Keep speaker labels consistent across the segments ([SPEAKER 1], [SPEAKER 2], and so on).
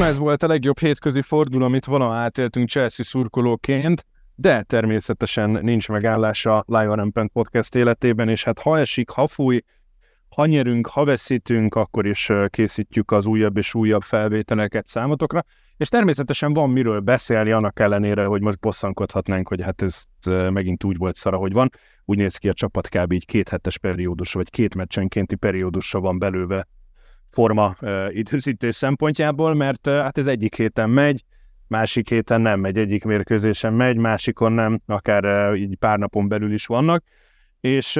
[SPEAKER 1] Nem ez volt a legjobb hétközi forduló, amit valaha átéltünk Chelsea szurkolóként, de természetesen nincs megállás a Lion Rampant podcast életében, és hát ha esik, ha fúj, ha nyerünk, ha veszítünk, akkor is készítjük az újabb és újabb felvételeket számotokra, és természetesen van miről beszélni, annak ellenére, hogy most bosszankodhatnánk, hogy hát ez megint úgy volt szara, hogy van. Úgy néz ki a csapat kb. így két hetes periódus, vagy két meccsenkénti periódusra van belőve forma időzítés szempontjából, mert hát ez egyik héten megy, másik héten nem megy, egyik mérkőzésen megy, másikon nem, akár így pár napon belül is vannak, és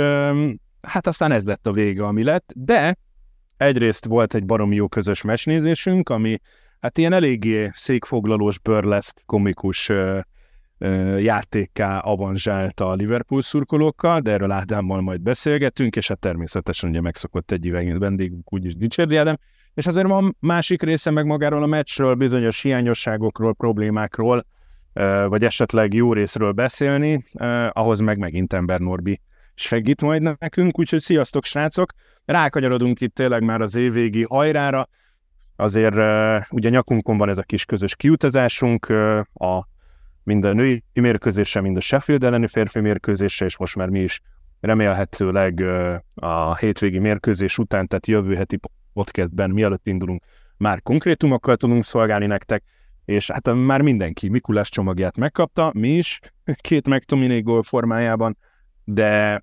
[SPEAKER 1] hát aztán ez lett a vége, ami lett, de egyrészt volt egy baromi jó közös mesnézésünk, ami hát ilyen eléggé székfoglalós, burleszk, komikus játékká avanzsált a Liverpool szurkolókkal, de erről Ádámmal majd beszélgetünk, és hát természetesen ugye megszokott egy üvegét vendégünk úgyis dicsérdi Ádám, és azért van másik része meg magáról a meccsről, bizonyos hiányosságokról, problémákról, vagy esetleg jó részről beszélni, ahhoz meg megint Ember Norbi segít majd nekünk, úgyhogy sziasztok srácok! Rákanyarodunk itt tényleg már az évvégi hajrára, azért ugye nyakunkon van ez a kis közös kiutazásunk, a mind a női mérkőzésre, mind a Sheffield elleni férfi mérkőzésre, és most már mi is remélhetőleg a hétvégi mérkőzés után, tehát jövő heti podcastben, mielőtt indulunk, már konkrétumokkal tudunk szolgálni nektek, és hát már mindenki Mikulás csomagját megkapta, mi is, két McTominay gól formájában, de,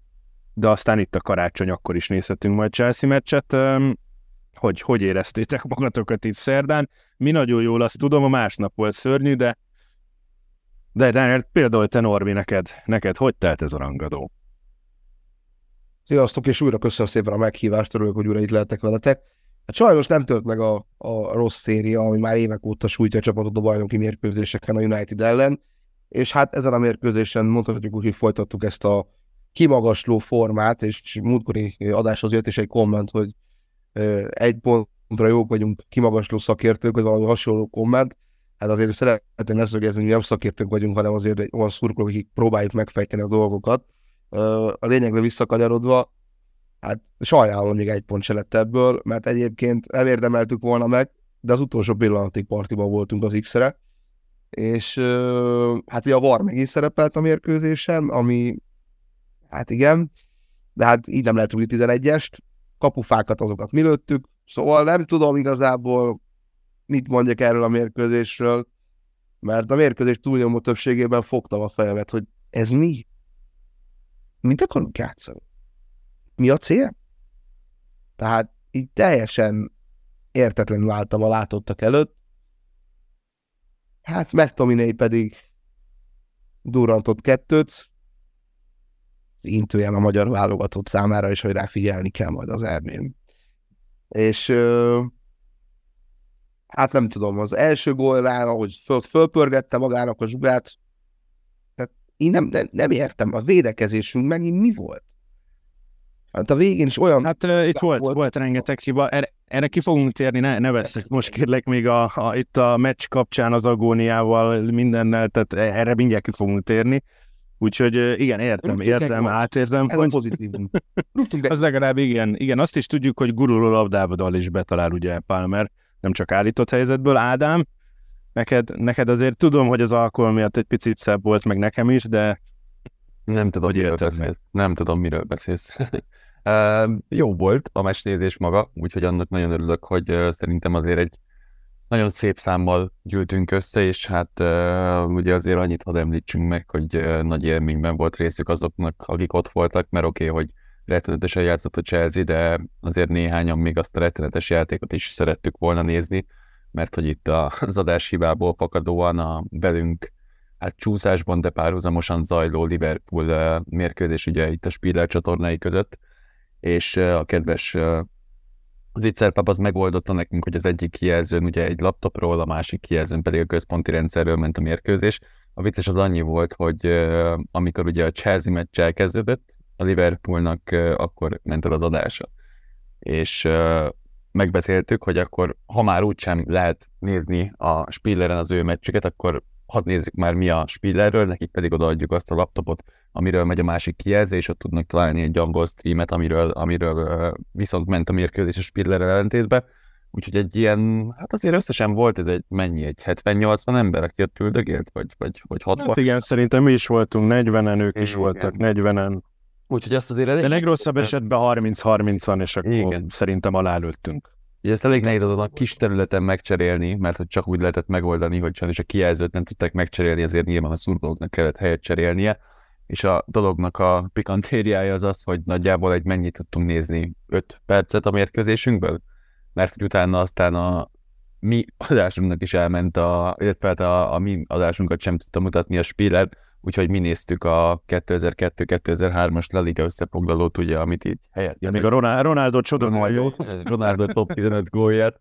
[SPEAKER 1] de aztán itt a karácsony, akkor is nézhetünk majd Chelsea meccset. Hogy, hogy éreztétek magatokat itt szerdán? Mi nagyon jól azt tudom, a másnap volt szörnyű, de de Daniel, például te Norbi, neked, neked hogy telt ez a rangadó?
[SPEAKER 2] Sziasztok, és újra köszönöm szépen a meghívást, örülök, hogy újra itt lehetek veletek. Hát sajnos nem tölt meg a, a rossz széria, ami már évek óta sújtja a csapatot a bajnoki mérkőzéseken a United ellen, és hát ezen a mérkőzésen mondhatjuk úgy, hogy folytattuk ezt a kimagasló formát, és múltkori adáshoz jött is egy komment, hogy egy pontra jók vagyunk kimagasló szakértők, vagy valami hasonló komment, hát azért szeretném leszögezni, hogy nem szakértők vagyunk, hanem azért olyan szurkolók, akik próbáljuk megfejteni a dolgokat. A lényegre visszakanyarodva, hát sajnálom, még egy pont se lett ebből, mert egyébként elérdemeltük volna meg, de az utolsó pillanatig partiban voltunk az X-re, és hát ugye a VAR megint szerepelt a mérkőzésen, ami hát igen, de hát így nem lehet rúgni 11-est, kapufákat azokat mi lőttük, szóval nem tudom igazából mit mondjak erről a mérkőzésről, mert a mérkőzés túlnyomó többségében fogtam a fejemet, hogy ez mi? Mit akarunk játszani? Mi a cél? Tehát így teljesen értetlenül álltam a látottak előtt. Hát McTominay pedig durrantott kettőt, intőjel a magyar válogatott számára is, hogy rá figyelni kell majd az elmén. És hát nem tudom, az első gólnál, ahogy föl, fölpörgette magának a zsugát, tehát én nem, nem, nem értem, a védekezésünk megint mi volt? Hát a végén is olyan...
[SPEAKER 1] Hát uh, itt volt, volt, volt rengeteg hiba, erre, erre ki fogunk térni, ne, ne veszek most kérlek még a, a, itt a meccs kapcsán az agóniával, mindennel, tehát erre mindjárt ki fogunk térni. Úgyhogy igen, értem, Rúgtunk értem, átérzem.
[SPEAKER 2] Ez hogy... pozitív.
[SPEAKER 1] az legalább igen, igen, azt is tudjuk, hogy guruló labdába is betalál ugye Palmer, nem csak állított helyzetből. Ádám, neked, neked azért tudom, hogy az alkohol miatt egy picit szebb volt, meg nekem is, de
[SPEAKER 3] nem tudom, hogy miről beszélsz. Nem tudom, miről beszélsz. uh, jó volt a mesnézés maga, úgyhogy annak nagyon örülök, hogy uh, szerintem azért egy nagyon szép számmal gyűltünk össze, és hát uh, ugye azért annyit hadd említsünk meg, hogy uh, nagy élményben volt részük azoknak, akik ott voltak, mert oké, okay, hogy rettenetesen játszott a Chelsea, de azért néhányan még azt a rettenetes játékot is szerettük volna nézni, mert hogy itt az adás hibából fakadóan a belünk hát csúszásban, de párhuzamosan zajló Liverpool mérkőzés ugye itt a Spiller csatornái között, és a kedves az Itzer az megoldotta nekünk, hogy az egyik kijelzőn ugye egy laptopról, a másik kijelzőn pedig a központi rendszerről ment a mérkőzés. A vicces az annyi volt, hogy amikor ugye a Chelsea meccs elkezdődött, a Liverpoolnak akkor ment el az adása. És megbeszéltük, hogy akkor ha már úgysem lehet nézni a Spilleren az ő meccsüket, akkor hadd nézzük már mi a Spillerről, nekik pedig odaadjuk azt a laptopot, amiről megy a másik kijelzés, ott tudnak találni egy angol streamet, amiről, amiről viszont ment a mérkőzés a Spillerrel ellentétben. Úgyhogy egy ilyen, hát azért összesen volt ez egy mennyi, egy 70-80 ember, aki ott üldögélt, vagy, vagy, vagy 60?
[SPEAKER 1] Hát igen, szerintem mi is voltunk 40-en, ők is igen. voltak 40-en.
[SPEAKER 3] Úgyhogy azt azért elég...
[SPEAKER 1] De legrosszabb esetben 30-30-an, és akkor igen. szerintem alálőttünk.
[SPEAKER 3] Ugye ezt elég nehéz azon a kis területen megcserélni, mert hogy csak úgy lehetett megoldani, hogy sajnos a kijelzőt nem tudták megcserélni, azért nyilván a szurkolóknak kellett helyet cserélnie, és a dolognak a pikantériája az az, hogy nagyjából egy mennyit tudtunk nézni? 5 percet a mérkőzésünkből, mert hogy utána aztán a mi adásunknak is elment, a, illetve hát a, a mi adásunkat sem tudta mutatni a Spiller, úgyhogy mi néztük a 2002-2003-as La Liga összefoglalót, ugye, amit így helyett.
[SPEAKER 1] Ja, még a Ronaldo, Ronaldo csoda
[SPEAKER 3] jó. Ronaldo top 15 gólját.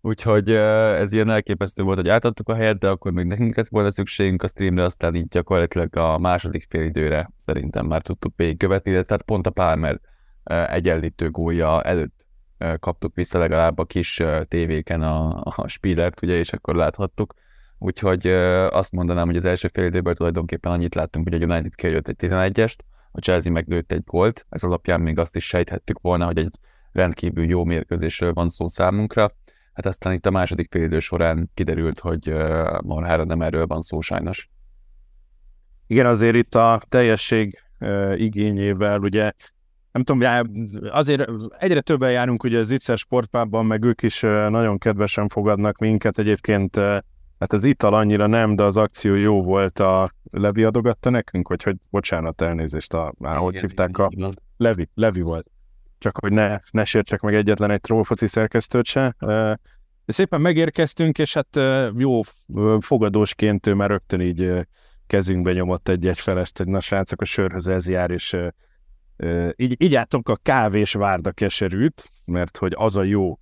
[SPEAKER 3] Úgyhogy ez ilyen elképesztő volt, hogy átadtuk a helyet, de akkor még nekünk lett volna szükségünk a streamre, aztán így gyakorlatilag a második fél időre szerintem már tudtuk végigkövetni, de tehát pont a Palmer egyenlítő gólya előtt kaptuk vissza legalább a kis tévéken a, a Spielert, ugye, és akkor láthattuk. Úgyhogy azt mondanám, hogy az első fél időből tulajdonképpen annyit láttunk, hogy a United kijött egy 11-est, a Chelsea meglőtt egy gólt, ez alapján még azt is sejthettük volna, hogy egy rendkívül jó mérkőzésről van szó számunkra. Hát aztán itt a második fél idő során kiderült, hogy marhára nem erről van szó sajnos.
[SPEAKER 1] Igen, azért itt a teljesség igényével, ugye nem tudom, azért egyre többen járunk ugye az Itzer sportpában, meg ők is nagyon kedvesen fogadnak minket. Egyébként hát az ital annyira nem, de az akció jó volt. A Levi adogatta nekünk, vagy hogy bocsánat, elnézést, a, már igen, hogy hívták igen, a... Igen. Levi, Levi volt. Csak hogy ne, ne sértsek meg egyetlen egy trollfoci szerkesztőt se. De szépen megérkeztünk, és hát jó fogadósként ő már rögtön így kezünkbe nyomott egy-egy felest, hogy na srácok, a sörhöz ez jár, és így, így álltunk a kávés várda keserűt, mert hogy az a jó.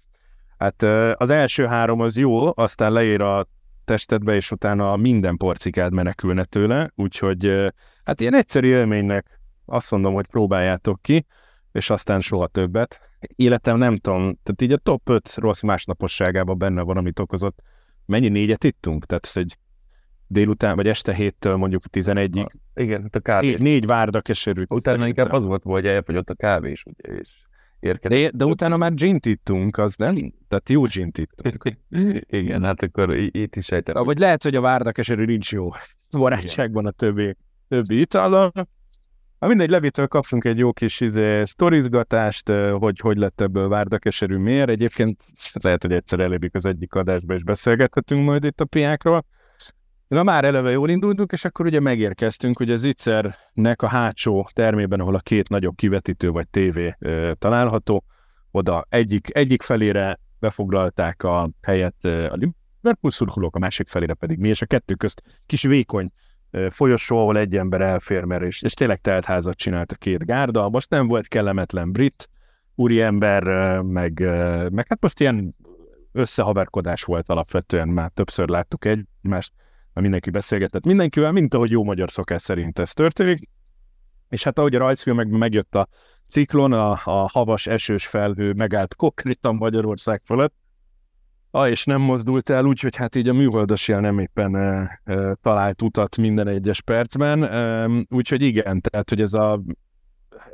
[SPEAKER 1] Hát az első három az jó, aztán leér a testedbe, és utána minden porcikád menekülne tőle, úgyhogy hát ilyen egyszerű élménynek azt mondom, hogy próbáljátok ki, és aztán soha többet. Életem nem tudom, tehát így a top 5 rossz másnaposságában benne van, amit okozott. Mennyi négyet ittunk? Tehát, hogy délután, vagy este héttől mondjuk 11-ig.
[SPEAKER 3] Igen, hát a kávé.
[SPEAKER 1] Négy, négy várda keserűt.
[SPEAKER 3] Utána inkább az volt, hogy elfogyott a kávé is, ugye, és
[SPEAKER 1] érkezett. De, de utána már gint ittunk, az nem? Tehát jó gint ittunk.
[SPEAKER 3] Igen, hát akkor itt is sejtem.
[SPEAKER 1] Vagy lehet, hogy a várda keserű nincs jó barátságban a többi, többi itallal. Ha mindegy, Levitől kaptunk egy jó kis izé, sztorizgatást, hogy hogy lett ebből várdakeserű miért. Egyébként lehet, hogy egyszer elérik az egyik adásba, és beszélgethetünk majd itt a piákról. Na már eleve jól indultunk, és akkor ugye megérkeztünk, hogy az Itzernek a hátsó termében, ahol a két nagyobb kivetítő vagy tévé e, található, oda egyik, egyik felére befoglalták a helyet a Liverpool szurkolók, a másik felére pedig mi, és a kettő közt kis vékony folyosó, ahol egy ember elfér, mert és, és tényleg teltházat csinált a két gárda. Most nem volt kellemetlen brit úriember, meg, meg hát most ilyen összehaverkodás volt alapvetően, már többször láttuk egymást, mindenki beszélgetett mindenkivel, mint ahogy jó magyar szokás szerint ez történik. És hát ahogy a rajzfilmekben megjött a ciklon, a, a havas esős felhő megállt konkrétan Magyarország fölött, ah, és nem mozdult el, úgyhogy hát így a műholdas jel nem éppen e, e, talált utat minden egyes percben, e, úgyhogy igen, tehát hogy ez a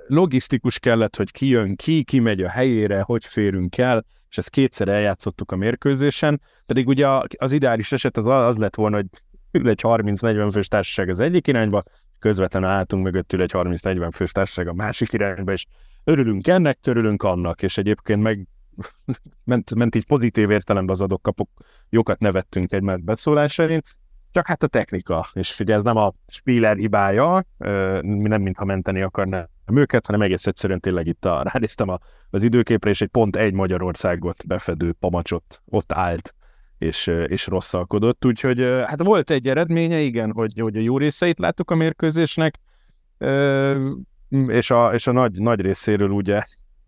[SPEAKER 1] logisztikus kellett, hogy ki jön ki, ki megy a helyére, hogy férünk el, és ezt kétszer eljátszottuk a mérkőzésen, pedig ugye az ideális eset az az lett volna, hogy ül egy 30-40 fős társaság az egyik irányba, közvetlenül álltunk mögöttül egy 30-40 fős társaság a másik irányba, és örülünk ennek, törülünk annak, és egyébként meg ment, ment így pozitív értelemben az adok kapok, jókat nevettünk egy beszólásain, csak hát a technika, és ugye ez nem a Spiller hibája, nem mintha menteni akarná őket, hanem egész egyszerűen tényleg itt a, ránéztem a, az időképre, és egy pont egy Magyarországot befedő pamacsot ott állt és, és rosszalkodott. Úgyhogy hát volt egy eredménye, igen, hogy, hogy a jó részeit láttuk a mérkőzésnek, és a, és a nagy, nagy részéről ugye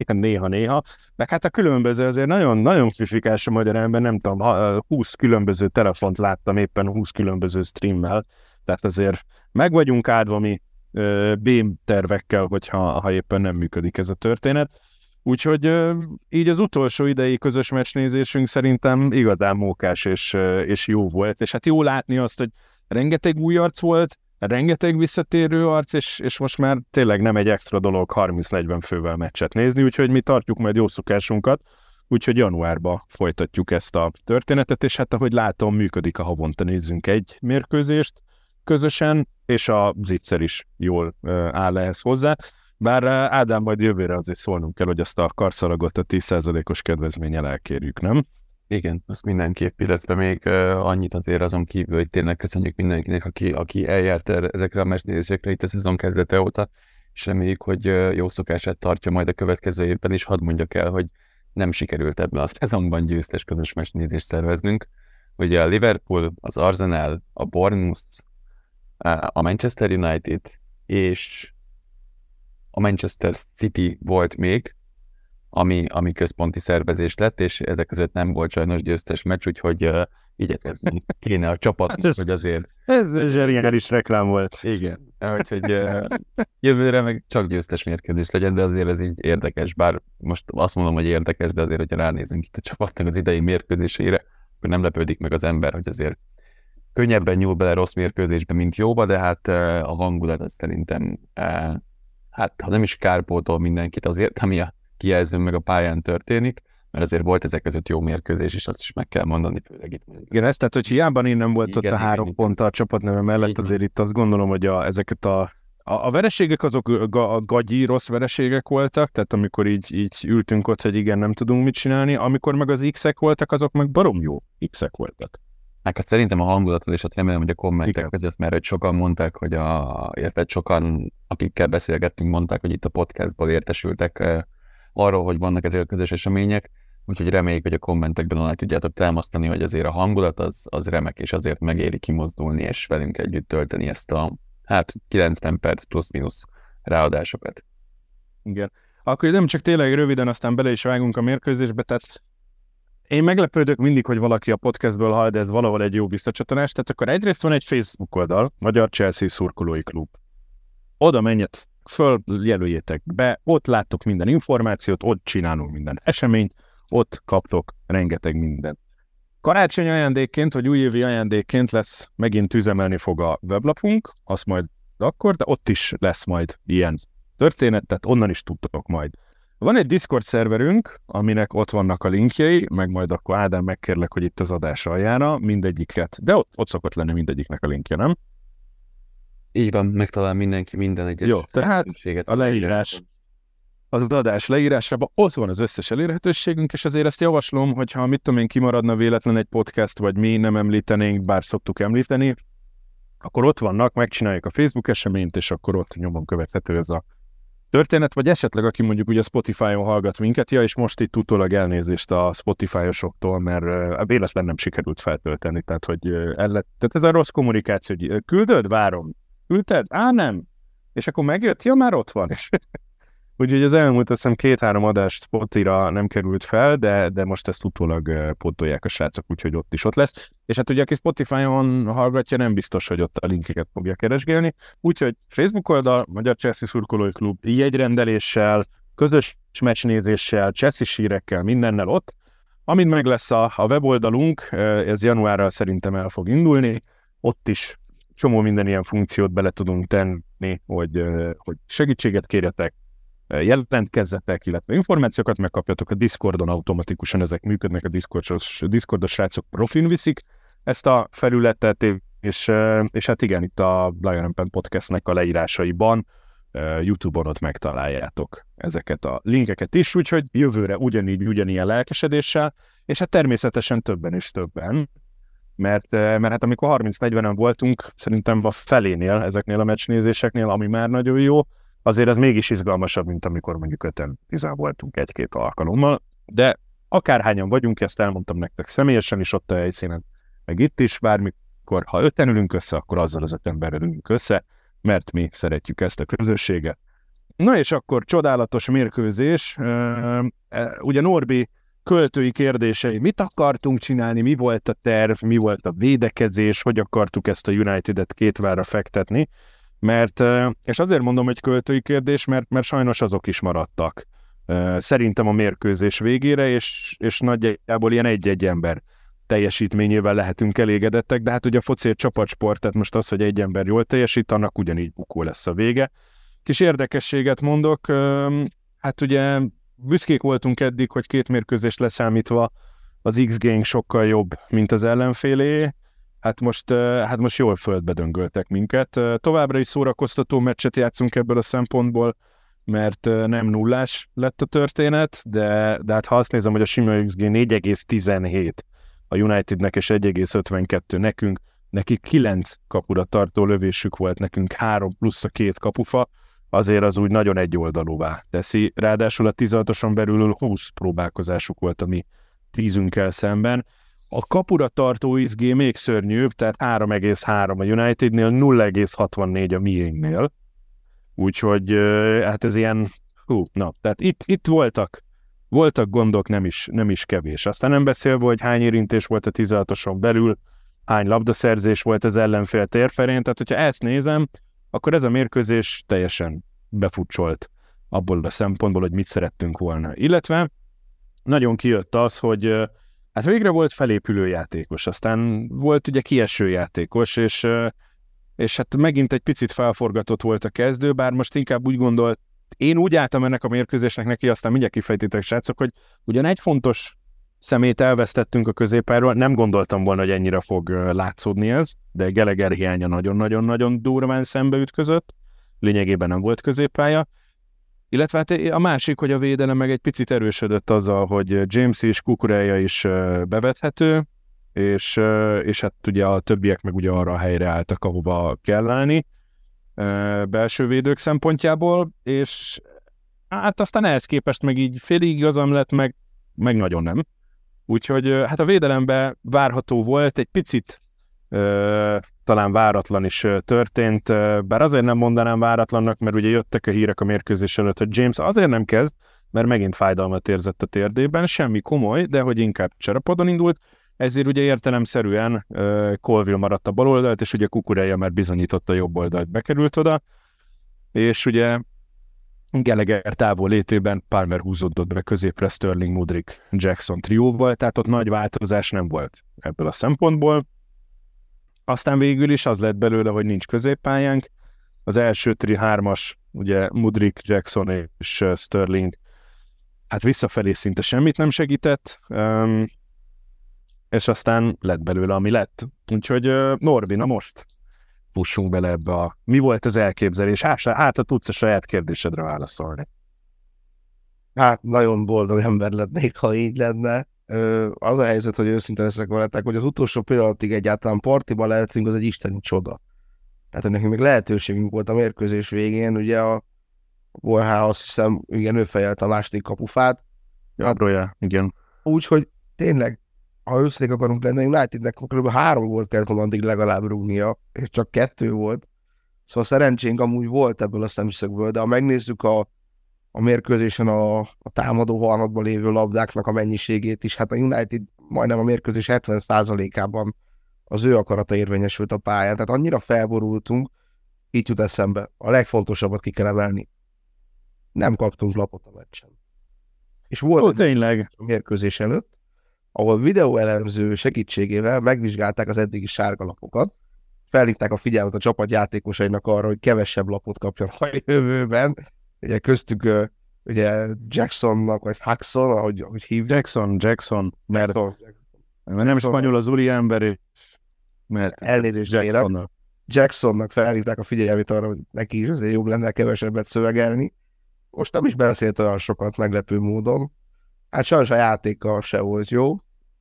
[SPEAKER 1] néha-néha, meg hát a különböző azért nagyon-nagyon fifikás a magyar ember, nem tudom, 20 különböző telefont láttam éppen 20 különböző streammel, tehát azért meg vagyunk áldva mi B tervekkel, hogyha ha éppen nem működik ez a történet. Úgyhogy így az utolsó idei közös meccsnézésünk szerintem igazán mókás és, és jó volt, és hát jó látni azt, hogy rengeteg új arc volt, rengeteg visszatérő arc, és, és most már tényleg nem egy extra dolog 30-40 fővel meccset nézni, úgyhogy mi tartjuk majd jó szokásunkat, úgyhogy januárba folytatjuk ezt a történetet, és hát ahogy látom, működik a havonta nézzünk egy mérkőzést közösen, és a zicser is jól áll ehhez hozzá. Bár Ádám majd jövőre azért szólnunk kell, hogy azt a karszalagot a 10%-os kedvezménnyel elkérjük, nem?
[SPEAKER 3] Igen, azt mindenképp, illetve még uh, annyit azért azon kívül, hogy tényleg köszönjük mindenkinek, aki, aki eljárt er, ezekre a mesnézésekre itt a szezon kezdete óta, és reméljük, hogy uh, jó szokását tartja majd a következő évben, és hadd mondjak el, hogy nem sikerült ebben a szezonban győztes közös mesnézést szerveznünk. Ugye a Liverpool, az Arsenal, a Bournemouth, a Manchester United és a Manchester City volt még, ami, ami központi szervezés lett, és ezek között nem volt sajnos győztes meccs, úgyhogy uh, igyekezni kéne a csapat, hát ez, hogy azért...
[SPEAKER 1] Ez zseringer reklám volt.
[SPEAKER 3] Igen, úgyhogy uh, jövőre meg csak győztes mérkőzés legyen, de azért ez így érdekes, bár most azt mondom, hogy érdekes, de azért, hogyha ránézünk itt a csapatnak az idei mérkőzésére, akkor nem lepődik meg az ember, hogy azért könnyebben nyúl bele rossz mérkőzésbe, mint jóba, de hát uh, a hangulat az szerintem uh, hát ha nem is kárpótol mindenkit azért, ami a kijelzőn meg a pályán történik, mert azért volt ezek között jó mérkőzés, és azt is meg kell mondani, főleg itt.
[SPEAKER 1] Igen, ezt tehát, hogy hiába nem volt igen, ott a három igen, pont a csapatneve mellett, igen. azért itt azt gondolom, hogy a, ezeket a a, a vereségek azok a, a gagyi rossz vereségek voltak, tehát amikor így, így ültünk ott, hogy igen, nem tudunk mit csinálni, amikor meg az X-ek voltak, azok meg barom jó X-ek voltak.
[SPEAKER 3] Hát, hát szerintem a hangulatot, és hát remélem, hogy a kommentek Igen. között, mert hogy sokan mondták, hogy a, illetve sokan, akikkel beszélgettünk, mondták, hogy itt a podcastból értesültek eh, arról, hogy vannak ezek a közös események, úgyhogy reméljük, hogy a kommentekben alá tudjátok támasztani, hogy azért a hangulat az, az remek, és azért megéri kimozdulni, és velünk együtt tölteni ezt a, hát 90 perc plusz-minusz ráadásokat.
[SPEAKER 1] Igen. Akkor nem csak tényleg röviden, aztán bele is vágunk a mérkőzésbe, tehát én meglepődök mindig, hogy valaki a podcastből hall, de ez valahol egy jó visszacsatolás. Tehát akkor egyrészt van egy Facebook oldal, Magyar Chelsea Szurkolói Klub. Oda menjet, följelöljétek be, ott láttok minden információt, ott csinálunk minden eseményt, ott kaptok rengeteg mindent. Karácsony ajándékként, vagy újévi ajándékként lesz, megint üzemelni fog a weblapunk, azt majd akkor, de ott is lesz majd ilyen történet, tehát onnan is tudtok majd van egy Discord szerverünk, aminek ott vannak a linkjei, meg majd akkor Ádám megkérlek, hogy itt az adás aljára mindegyiket, de ott, ott szokott lenni mindegyiknek a linkje, nem?
[SPEAKER 3] Így van, megtalál mindenki minden egyes
[SPEAKER 1] Jó, tehát a leírás, az adás leírásában ott van az összes elérhetőségünk, és azért ezt javaslom, hogyha mit tudom én kimaradna véletlen egy podcast, vagy mi nem említenénk, bár szoktuk említeni, akkor ott vannak, megcsináljuk a Facebook eseményt, és akkor ott nyomon követhető ez a történet, vagy esetleg aki mondjuk ugye Spotify-on hallgat minket, ja, és most itt utólag elnézést a Spotify-osoktól, mert a véletlen nem sikerült feltölteni, tehát hogy el lett, tehát ez a rossz kommunikáció, hogy küldöd, várom, küldted, á nem, és akkor megjött, ja már ott van, és Úgyhogy az elmúlt azt hiszem két-három adást Spotira nem került fel, de, de most ezt utólag pótolják a srácok, úgyhogy ott is ott lesz. És hát ugye aki Spotify-on hallgatja, nem biztos, hogy ott a linkeket fogja keresgélni. Úgyhogy Facebook oldal, Magyar Chelsea Szurkolói Klub, jegyrendeléssel, közös meccsnézéssel, Chelsea sírekkel, mindennel ott. Amint meg lesz a, a weboldalunk, ez januárral szerintem el fog indulni, ott is csomó minden ilyen funkciót bele tudunk tenni, hogy, hogy segítséget kérjetek, jelentkezzetek, illetve információkat megkapjatok a Discordon automatikusan, ezek működnek, a Discordos, Discordos srácok profin viszik ezt a felületet, és, és hát igen, itt a Lion Pen podcastnek a leírásaiban YouTube-on ott megtaláljátok ezeket a linkeket is, úgyhogy jövőre ugyanígy, ugyanilyen lelkesedéssel, és hát természetesen többen és többen, mert, mert hát amikor 30-40-en voltunk, szerintem a felénél, ezeknél a meccsnézéseknél, ami már nagyon jó, azért ez mégis izgalmasabb, mint amikor mondjuk öten tizán voltunk egy-két alkalommal, de akárhányan vagyunk, ezt elmondtam nektek személyesen is ott a helyszínen, meg itt is, bármikor, ha öten ülünk össze, akkor azzal az öt emberrel ülünk össze, mert mi szeretjük ezt a közösséget, Na és akkor csodálatos mérkőzés. Ugye Norbi költői kérdései, mit akartunk csinálni, mi volt a terv, mi volt a védekezés, hogy akartuk ezt a United-et két vára fektetni, mert, és azért mondom, hogy költői kérdés, mert, mert sajnos azok is maradtak. Szerintem a mérkőzés végére, és, és nagyjából ilyen egy-egy ember teljesítményével lehetünk elégedettek, de hát ugye a foci egy csapatsport, tehát most az, hogy egy ember jól teljesít, annak ugyanígy bukó lesz a vége. Kis érdekességet mondok, hát ugye büszkék voltunk eddig, hogy két mérkőzést leszámítva az X-Gang sokkal jobb, mint az ellenfélé. Hát most, hát most jól földbe döngöltek minket. Továbbra is szórakoztató meccset játszunk ebből a szempontból, mert nem nullás lett a történet, de, de hát ha azt nézem, hogy a sima XG 4,17 a Unitednek és 1,52 nekünk, nekik 9 kapura tartó lövésük volt, nekünk 3 plusz a két kapufa, azért az úgy nagyon egyoldalúvá teszi. Ráadásul a 16-oson belül 20 próbálkozásuk volt a mi tízünkkel szemben. A kapura tartó XG még szörnyűbb, tehát 3,3 a Unitednél, 0,64 a miénknél. Úgyhogy hát ez ilyen, hú, na, tehát itt, itt voltak, voltak gondok, nem is, nem is kevés. Aztán nem beszélve, hogy hány érintés volt a 16-oson belül, hány labdaszerzés volt az ellenfél térferén, tehát hogyha ezt nézem, akkor ez a mérkőzés teljesen befutcsolt abból a szempontból, hogy mit szerettünk volna. Illetve nagyon kijött az, hogy hát végre volt felépülő játékos, aztán volt ugye kieső játékos, és, és hát megint egy picit felforgatott volt a kezdő, bár most inkább úgy gondolt, én úgy álltam ennek a mérkőzésnek neki, aztán mindjárt kifejtitek, srácok, hogy ugyan egy fontos szemét elvesztettünk a középpáról, nem gondoltam volna, hogy ennyire fog látszódni ez, de Geleger hiánya nagyon-nagyon-nagyon durván szembe ütközött, lényegében nem volt középpálya, illetve hát a másik, hogy a védelem meg egy picit erősödött azzal, hogy James és Kukureja is bevethető, és, és hát ugye a többiek meg ugye arra a helyre álltak, ahova kell állni belső védők szempontjából, és hát aztán ehhez képest meg így félig igazam lett, meg, meg nagyon nem. Úgyhogy hát a védelembe várható volt, egy picit talán váratlan is történt, bár azért nem mondanám váratlannak, mert ugye jöttek a hírek a mérkőzés előtt, hogy James azért nem kezd, mert megint fájdalmat érzett a térdében, semmi komoly, de hogy inkább cserapodon indult, ezért ugye értelemszerűen Colville maradt a bal oldalt, és ugye Kukureja már bizonyította a jobb oldalt, bekerült oda, és ugye Gallagher távol létében Palmer húzódott be középre Sterling, Mudrik, Jackson trióval, tehát ott nagy változás nem volt ebből a szempontból. Aztán végül is az lett belőle, hogy nincs középpályánk. Az első tri hármas, ugye Mudrik, Jackson és Sterling, hát visszafelé szinte semmit nem segített, és aztán lett belőle, ami lett. Úgyhogy Norbi, na most fussunk bele ebbe a... Mi volt az elképzelés? Hát, hát ha tudsz a saját kérdésedre válaszolni.
[SPEAKER 2] Hát nagyon boldog ember lennék, ha így lenne. Az a helyzet, hogy őszinte leszek veletek, hogy az utolsó pillanatig egyáltalán partiba lehetünk, az egy isteni csoda. Tehát, nekünk még lehetőségünk volt a mérkőzés végén, ugye a Borhá azt hiszem, igen, ő fejelte a második kapufát.
[SPEAKER 1] Hát, igen.
[SPEAKER 2] Úgyhogy tényleg ha őszintén akarunk lenni, Unitednek kb. három volt kellett addig legalább rúgnia, és csak kettő volt. Szóval szerencsénk amúgy volt ebből a szemszögből, de ha megnézzük a, a mérkőzésen a, a támadó harmadban lévő labdáknak a mennyiségét is, hát a United majdnem a mérkőzés 70%-ában az ő akarata érvényesült a pályán, tehát annyira felborultunk, így jut eszembe, a legfontosabbat ki kell emelni. Nem kaptunk lapot a meccsen. És volt
[SPEAKER 1] Ó, tényleg.
[SPEAKER 2] a mérkőzés előtt, ahol videóelemző segítségével megvizsgálták az eddigi sárgalapokat, felhívták a figyelmet a csapat játékosainak arra, hogy kevesebb lapot kapjanak a jövőben. Ugye köztük ugye Jacksonnak, vagy Huxon, ahogy, ahogy hívják.
[SPEAKER 1] Jackson, Jackson, mert, Jackson, Jackson. mert nem spanyol az úri ember, és
[SPEAKER 2] mert Elnézést Jacksonnak. Jacksonnak felhívták a figyelmét arra, hogy neki is azért jobb lenne kevesebbet szövegelni. Most nem is beszélt olyan sokat meglepő módon. Hát sajnos a játéka se volt jó.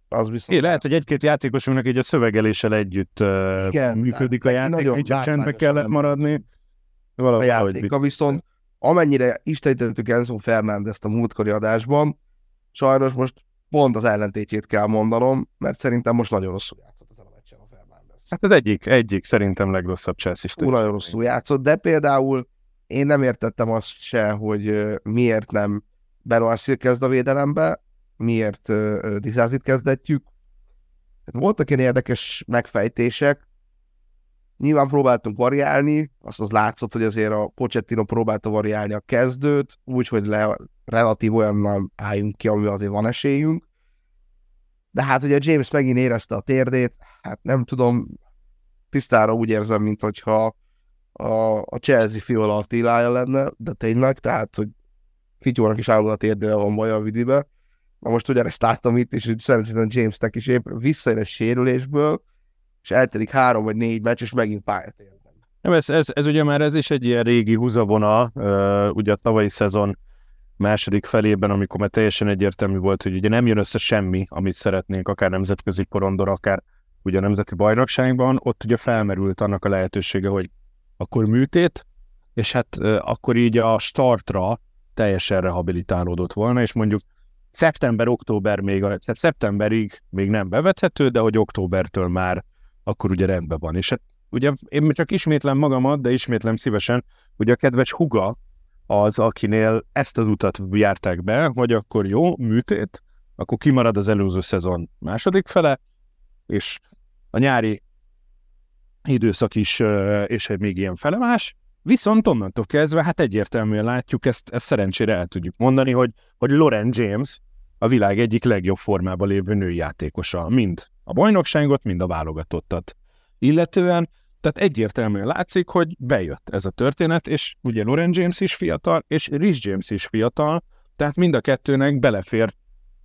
[SPEAKER 2] Az viszont...
[SPEAKER 1] É, lehet, hogy egy-két játékosunknak így a szövegeléssel együtt Igen, működik a játék, nagyon így csendbe kellett maradni.
[SPEAKER 2] Valahogy, a játéka viszont amennyire istenítettük Enzo Fernández a múltkori adásban, sajnos most pont az ellentétjét kell mondanom, mert szerintem most nagyon rosszul játszott ezen a meccsen a Fernández.
[SPEAKER 1] Hát az egyik, egyik szerintem legrosszabb Chelsea
[SPEAKER 2] Túl nagyon rosszul játszott, de például én nem értettem azt se, hogy miért nem Benoit kezd a védelembe, miért Dizázit kezdetjük. Voltak ilyen érdekes megfejtések, Nyilván próbáltunk variálni, azt az látszott, hogy azért a Pochettino próbálta variálni a kezdőt, úgyhogy le, relatív olyannal álljunk ki, amivel azért van esélyünk. De hát ugye James megint érezte a térdét, hát nem tudom, tisztára úgy érzem, mint hogyha a, a Chelsea Fiola Attilája lenne, de tényleg, tehát, hogy Fityónak is állandóan a térdével van baj a vidibe. Na most ugyanezt láttam itt, és szerintem Jamesnek is épp visszajön a sérülésből, és eltelik három vagy négy meccs, és megint pályát
[SPEAKER 1] Nem, ez, ez, ez, ugye már ez is egy ilyen régi húzavona, ugye a tavalyi szezon második felében, amikor már teljesen egyértelmű volt, hogy ugye nem jön össze semmi, amit szeretnénk, akár nemzetközi porondor, akár ugye a nemzeti bajnokságban, ott ugye felmerült annak a lehetősége, hogy akkor műtét, és hát akkor így a startra teljesen rehabilitálódott volna, és mondjuk szeptember-október még, tehát szeptemberig még nem bevethető, de hogy októbertől már akkor ugye rendben van. És hát ugye én csak ismétlem magamat, de ismétlem szívesen, hogy a kedves huga az, akinél ezt az utat járták be, hogy akkor jó, műtét, akkor kimarad az előző szezon második fele, és a nyári időszak is, és még ilyen felemás, viszont onnantól kezdve, hát egyértelműen látjuk, ezt, ezt szerencsére el tudjuk mondani, hogy, hogy Loren James a világ egyik legjobb formában lévő női játékosa, mind a bajnokságot, mind a válogatottat. Illetően, tehát egyértelműen látszik, hogy bejött ez a történet, és ugye Loren James is fiatal, és Rhys James is fiatal, tehát mind a kettőnek belefért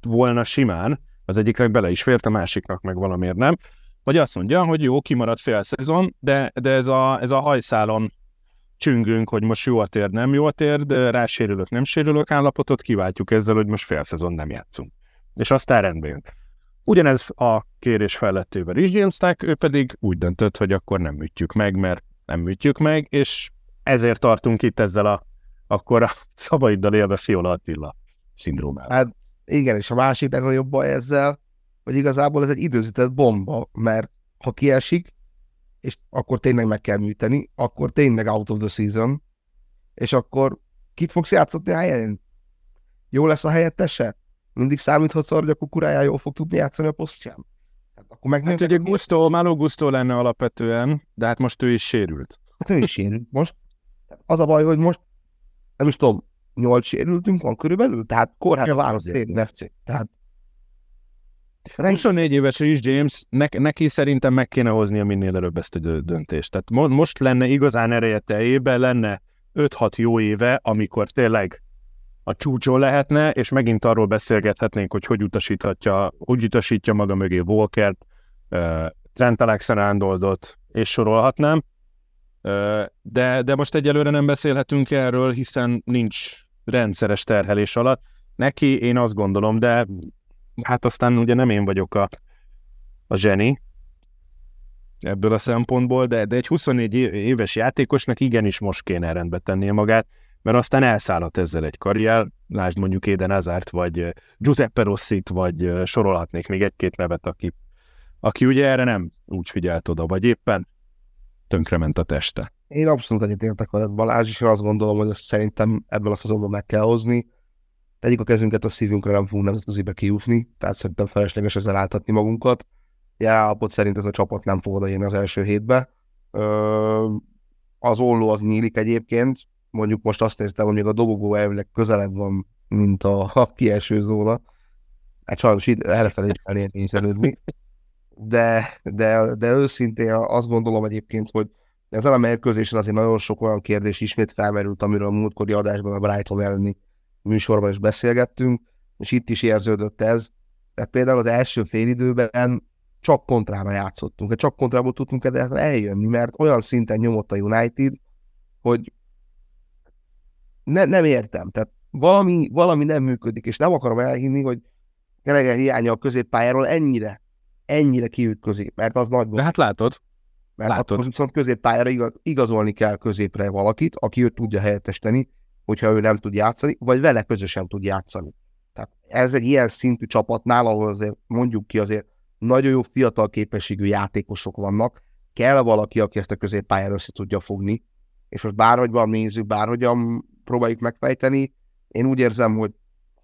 [SPEAKER 1] volna simán, az egyiknek bele is fért, a másiknak meg valamiért nem, vagy azt mondja, hogy jó, kimaradt fél szezon, de, de ez, a, ez a hajszálon csüngünk, hogy most jó a tér, nem jó a tér, de rásérülök, nem sérülök állapotot, kiváltjuk ezzel, hogy most fél szezon nem játszunk. És aztán rendben jön. Ugyanez a kérés fellettével is Jamesnek, ő pedig úgy döntött, hogy akkor nem műtjük meg, mert nem műtjük meg, és ezért tartunk itt ezzel a akkor a szabaiddal élve Fiola Attila szindrómával.
[SPEAKER 2] Hát igen, és a másik legnagyobb baj ezzel, hogy igazából ez egy időzített bomba, mert ha kiesik, és akkor tényleg meg kell műteni, akkor tényleg out of the season, és akkor kit fogsz játszatni a helyén? Jó lesz a helyettese? Mindig számíthatsz arra, hogy a kukurájá jól fog tudni játszani a posztján?
[SPEAKER 1] Hát, akkor meg hát ugye Gusto, Malo Gusto lenne alapvetően, de hát most ő is sérült.
[SPEAKER 2] Hát ő is sérült. Most az a baj, hogy most nem is tudom, nyolc sérültünk van körülbelül, tehát kórházba válasz FC. Tehát
[SPEAKER 1] 24 éves is James, ne, neki szerintem meg kéne hoznia minél előbb ezt a döntést. Tehát mo- most lenne igazán ereje teljében, lenne 5-6 jó éve, amikor tényleg a csúcson lehetne, és megint arról beszélgethetnénk, hogy hogy utasíthatja, hogy utasítja maga mögé Walkert, uh, Trent Alexander-Arnoldot, és sorolhatnám. De, de most egyelőre nem beszélhetünk erről, hiszen nincs rendszeres terhelés alatt. Neki én azt gondolom, de hát aztán ugye nem én vagyok a, a zseni ebből a szempontból, de, de egy 24 éves játékosnak igenis most kéne rendbe tennie magát, mert aztán elszállhat ezzel egy karrier, lásd mondjuk Éden Azárt, vagy Giuseppe Rossit, vagy sorolhatnék még egy-két nevet, aki, aki ugye erre nem úgy figyelt oda, vagy éppen tönkrement a teste.
[SPEAKER 2] Én abszolút egyetértek veled Balázs, és azt gondolom, hogy ezt szerintem ebben a szezonban meg kell hozni. Tegyük a kezünket a szívünkre, nem fogunk nemzetközibe kijutni, tehát szerintem felesleges ezzel álltatni magunkat. Jelenlapot szerint ez a csapat nem fog odaérni az első hétbe. Ö, az olló az nyílik egyébként, mondjuk most azt néztem, hogy még a dobogó elvileg közelebb van, mint a, a kieső zóna. Hát sajnos itt elfelé kell érvényszerűdni. De, de, de őszintén azt gondolom egyébként, hogy ezen a mérkőzésen azért nagyon sok olyan kérdés ismét felmerült, amiről a múltkori adásban a Brighton elleni műsorban is beszélgettünk, és itt is érződött ez. Tehát például az első félidőben csak kontrára játszottunk, csak kontrából tudtunk eljönni, mert olyan szinten nyomott a United, hogy ne, nem értem. Tehát valami, valami nem működik, és nem akarom elhinni, hogy Gallagher hiánya a középpályáról ennyire, ennyire kiütközik, mert az nagy
[SPEAKER 1] De hát látod.
[SPEAKER 2] Mert látod. akkor viszont középpályára igaz, igazolni kell középre valakit, aki őt tudja helyettesíteni, hogyha ő nem tud játszani, vagy vele közösen tud játszani. Tehát ez egy ilyen szintű csapatnál, ahol azért mondjuk ki azért nagyon jó fiatal képességű játékosok vannak, kell valaki, aki ezt a középpályán össze tudja fogni, és most bárhogyban nézzük, bárhogyan próbáljuk megfejteni, én úgy érzem, hogy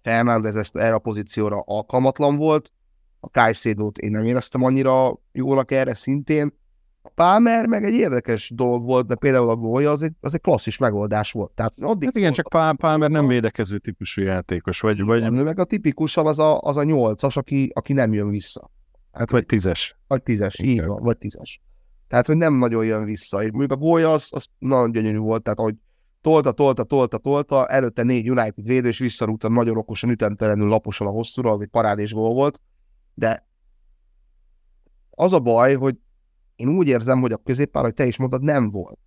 [SPEAKER 2] Fernández ezt erre a pozícióra alkalmatlan volt, a Kajszédót én nem éreztem annyira jólak erre szintén, a Palmer meg egy érdekes dolog volt, de például a gólya az egy, az egy klasszis megoldás volt. Tehát
[SPEAKER 1] addig hát igen, csak Pál, Palmer nem védekező típusú játékos, vagy... vagy...
[SPEAKER 2] Nem, meg a tipikusan az a, az a nyolcas, aki, aki nem jön vissza.
[SPEAKER 1] Hát vagy tízes.
[SPEAKER 2] Vagy tízes, okay. így van, vagy tízes. Tehát, hogy nem nagyon jön vissza. És mondjuk a gólya az, az nagyon gyönyörű volt, tehát hogy tolta, tolta, tolta, tolta, előtte négy United védő, és visszarúgta nagyon okosan, ütemtelenül, laposan a hosszúra, az egy parádés gól volt, de az a baj, hogy én úgy érzem, hogy a középpár, hogy te is mondtad, nem volt.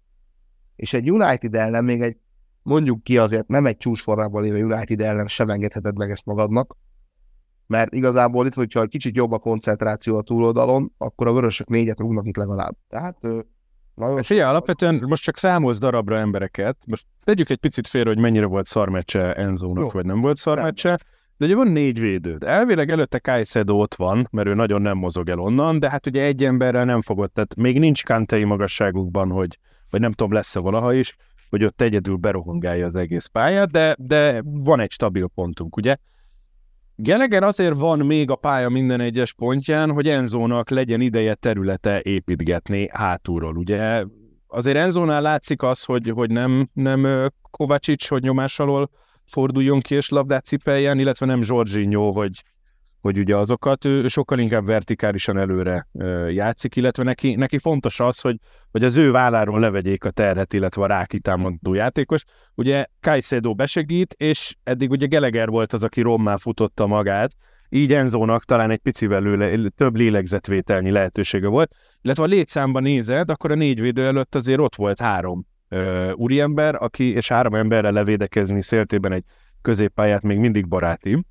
[SPEAKER 2] És egy United ellen még egy, mondjuk ki azért, nem egy csúcsformában lévő United ellen sem engedheted meg ezt magadnak, mert igazából itt, hogyha egy kicsit jobb a koncentráció a túloldalon, akkor a vörösök négyet rúgnak itt legalább. Tehát
[SPEAKER 1] nagyon hát figyelj, alapvetően most csak számolsz darabra embereket, most tegyük egy picit félre, hogy mennyire volt szarmecse Enzónak, vagy nem volt szarmecse, nem. de ugye van négy védőd. Elvileg előtte Kajszedó ott van, mert ő nagyon nem mozog el onnan, de hát ugye egy emberrel nem fogott, tehát még nincs kantei magasságukban, hogy, vagy nem tudom, lesz-e valaha is, hogy ott egyedül berohongálja az egész pályát, de, de van egy stabil pontunk, ugye? Gallagher azért van még a pálya minden egyes pontján, hogy Enzónak legyen ideje területe építgetni hátulról. Ugye azért Enzónál látszik az, hogy, hogy nem, nem Kovácsics, hogy nyomás alól forduljon ki és labdát cipeljen, illetve nem Zsorzsinyó, hogy, hogy ugye azokat ő sokkal inkább vertikálisan előre játszik, illetve neki, neki fontos az, hogy, hogy az ő válláról levegyék a terhet, illetve a rákitámadó játékos. Ugye Kajszédó besegít, és eddig ugye Geleger volt az, aki rommá futotta magát, így Enzónak talán egy picivel lőle, több lélegzetvételnyi lehetősége volt, illetve a létszámban nézed, akkor a négy védő előtt azért ott volt három uh, úriember, aki és három emberrel levédekezni széltében egy középpályát még mindig baráti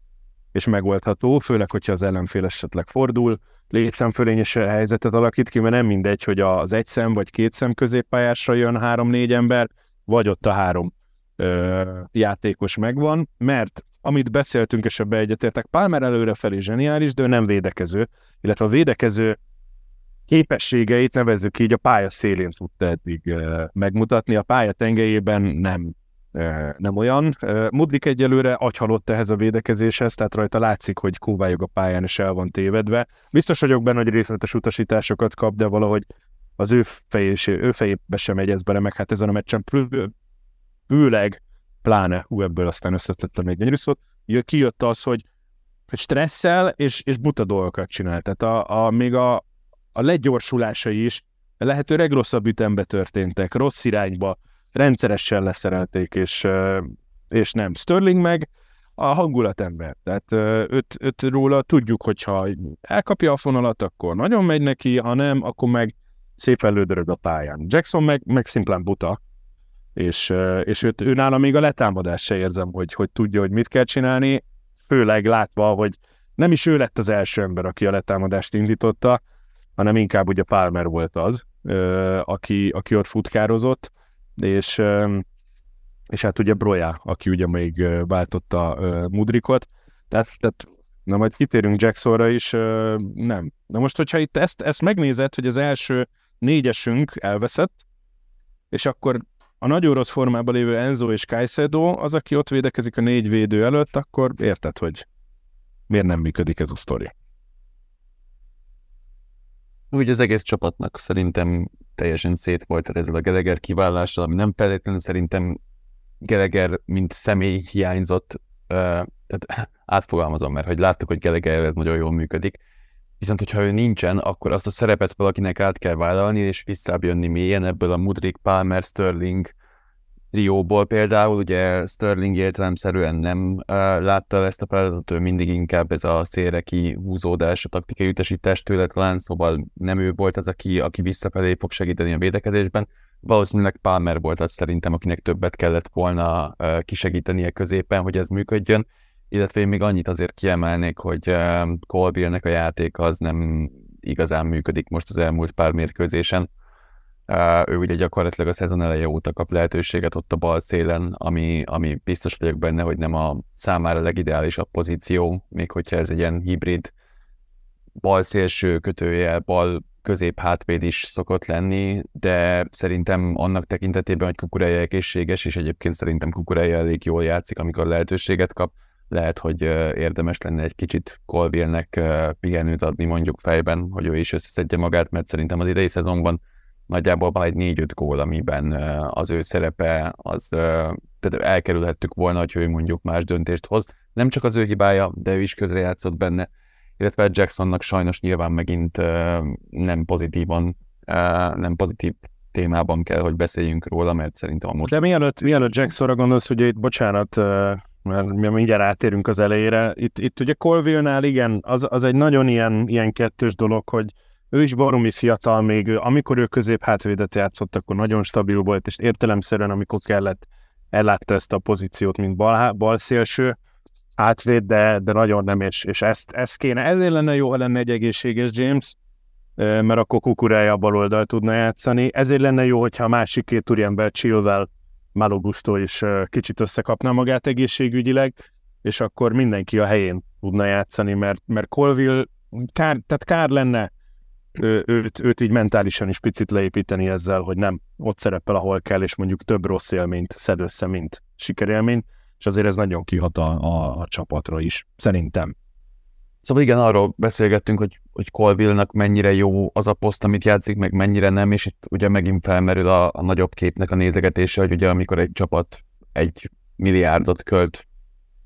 [SPEAKER 1] és megoldható, főleg, hogyha az ellenfél esetleg fordul, létszámfölényes helyzetet alakít ki, mert nem mindegy, hogy az egy szem vagy két szem középpályásra jön három-négy ember, vagy ott a három ö, játékos megvan, mert amit beszéltünk, és ebbe egyetértek, Palmer előrefelé zseniális, de ő nem védekező, illetve a védekező képességeit nevezzük így a pálya szélén tudta eddig megmutatni, a pálya tengelyében nem nem olyan. Mudlik egyelőre agyhalott ehhez a védekezéshez, tehát rajta látszik, hogy kóvályog a pályán és el van tévedve. Biztos vagyok benne, hogy részletes utasításokat kap, de valahogy az ő, fejé, ő fejébe sem megy ez bele, meg hát ezen a meccsen főleg, pláne, hú, ebből aztán összetettem egy szót, kijött az, hogy, stresszel és, és buta dolgokat csinál. Tehát a, a, még a, a legyorsulásai is lehető legrosszabb ütembe történtek, rossz irányba, rendszeresen leszerelték, és, és nem. Sterling meg a hangulatember. Tehát őt, őt róla tudjuk, hogyha elkapja a fonalat, akkor nagyon megy neki, ha nem, akkor meg szépen lődörög a pályán. Jackson meg, meg szimplán buta, és, és őt, ő nála még a letámadás se érzem, hogy, hogy tudja, hogy mit kell csinálni, főleg látva, hogy nem is ő lett az első ember, aki a letámadást indította, hanem inkább ugye Palmer volt az, aki, aki ott futkározott, és, és hát ugye Broja, aki ugye még váltotta Mudrikot, tehát, tehát na majd kitérünk Jacksonra is, nem. Na most, hogyha itt ezt, ezt megnézed, hogy az első négyesünk elveszett, és akkor a nagyon rossz formában lévő Enzo és Kajszedó az, aki ott védekezik a négy védő előtt, akkor érted, hogy miért nem működik ez a sztori.
[SPEAKER 3] Úgy az egész csapatnak szerintem teljesen szét volt ezzel a Geleger kivállással, ami nem feltétlenül szerintem Geleger, mint személy hiányzott, tehát átfogalmazom, mert hogy láttuk, hogy Geleger ez nagyon jól működik, viszont hogyha ő nincsen, akkor azt a szerepet valakinek át kell vállalni, és visszább jönni mélyen ebből a Mudrik, Palmer, Sterling, Rióból például, ugye Sterling értelemszerűen nem uh, látta ezt a feladatot, ő mindig inkább ez a szélre kihúzódás, a taktikai utasítás tőle talán, szóval nem ő volt az, aki, aki visszafelé fog segíteni a védekezésben. Valószínűleg Palmer volt az szerintem, akinek többet kellett volna uh, kisegítenie középen, hogy ez működjön, illetve én még annyit azért kiemelnék, hogy uh, Colbillnek a játék az nem igazán működik most az elmúlt pár mérkőzésen ő ugye gyakorlatilag a szezon eleje óta kap lehetőséget ott a bal szélen, ami, ami biztos vagyok benne, hogy nem a számára legideálisabb pozíció, még hogyha ez egy ilyen hibrid bal szélső kötője, bal közép hátvéd is szokott lenni, de szerintem annak tekintetében, hogy Kukureja egészséges, és egyébként szerintem Kukureja elég jól játszik, amikor lehetőséget kap, lehet, hogy érdemes lenne egy kicsit Colville-nek pihenőt adni mondjuk fejben, hogy ő is összeszedje magát, mert szerintem az idei szezonban nagyjából van egy 4-5 gól, amiben az ő szerepe, az tehát elkerülhettük volna, hogy ő mondjuk más döntést hoz. Nem csak az ő hibája, de ő is közrejátszott benne, illetve Jacksonnak sajnos nyilván megint nem pozitívan, nem pozitív témában kell, hogy beszéljünk róla, mert szerintem a most...
[SPEAKER 1] De mielőtt, mielőtt Jacksonra gondolsz, hogy itt, bocsánat, mert mi mindjárt átérünk az elejére, itt, itt ugye Colville-nál igen, az, az egy nagyon ilyen, ilyen kettős dolog, hogy ő is baromi fiatal még, ő, amikor ő közép hátvédet játszott, akkor nagyon stabil volt, és értelemszerűen, amikor kellett, ellátta ezt a pozíciót, mint bal, bal szélső hátvéd, de, de nagyon nem, és, és ezt, ezt kéne. Ezért lenne jó, ha lenne egy egészséges James, mert akkor kukurája a baloldal tudna játszani. Ezért lenne jó, hogyha a másik két úriember Chilwell, Malogusto is kicsit összekapna magát egészségügyileg, és akkor mindenki a helyén tudna játszani, mert, mert Colville kár, tehát kár lenne ő, őt, őt így mentálisan is picit leépíteni ezzel, hogy nem ott szerepel, ahol kell, és mondjuk több rossz élményt szed össze, mint sikerélményt, és azért ez nagyon kihat a, a, a csapatra is, szerintem.
[SPEAKER 3] Szóval igen, arról beszélgettünk, hogy, hogy Colville-nak mennyire jó az a poszt, amit játszik, meg mennyire nem, és itt ugye megint felmerül a, a nagyobb képnek a nézegetése, hogy ugye amikor egy csapat egy milliárdot költ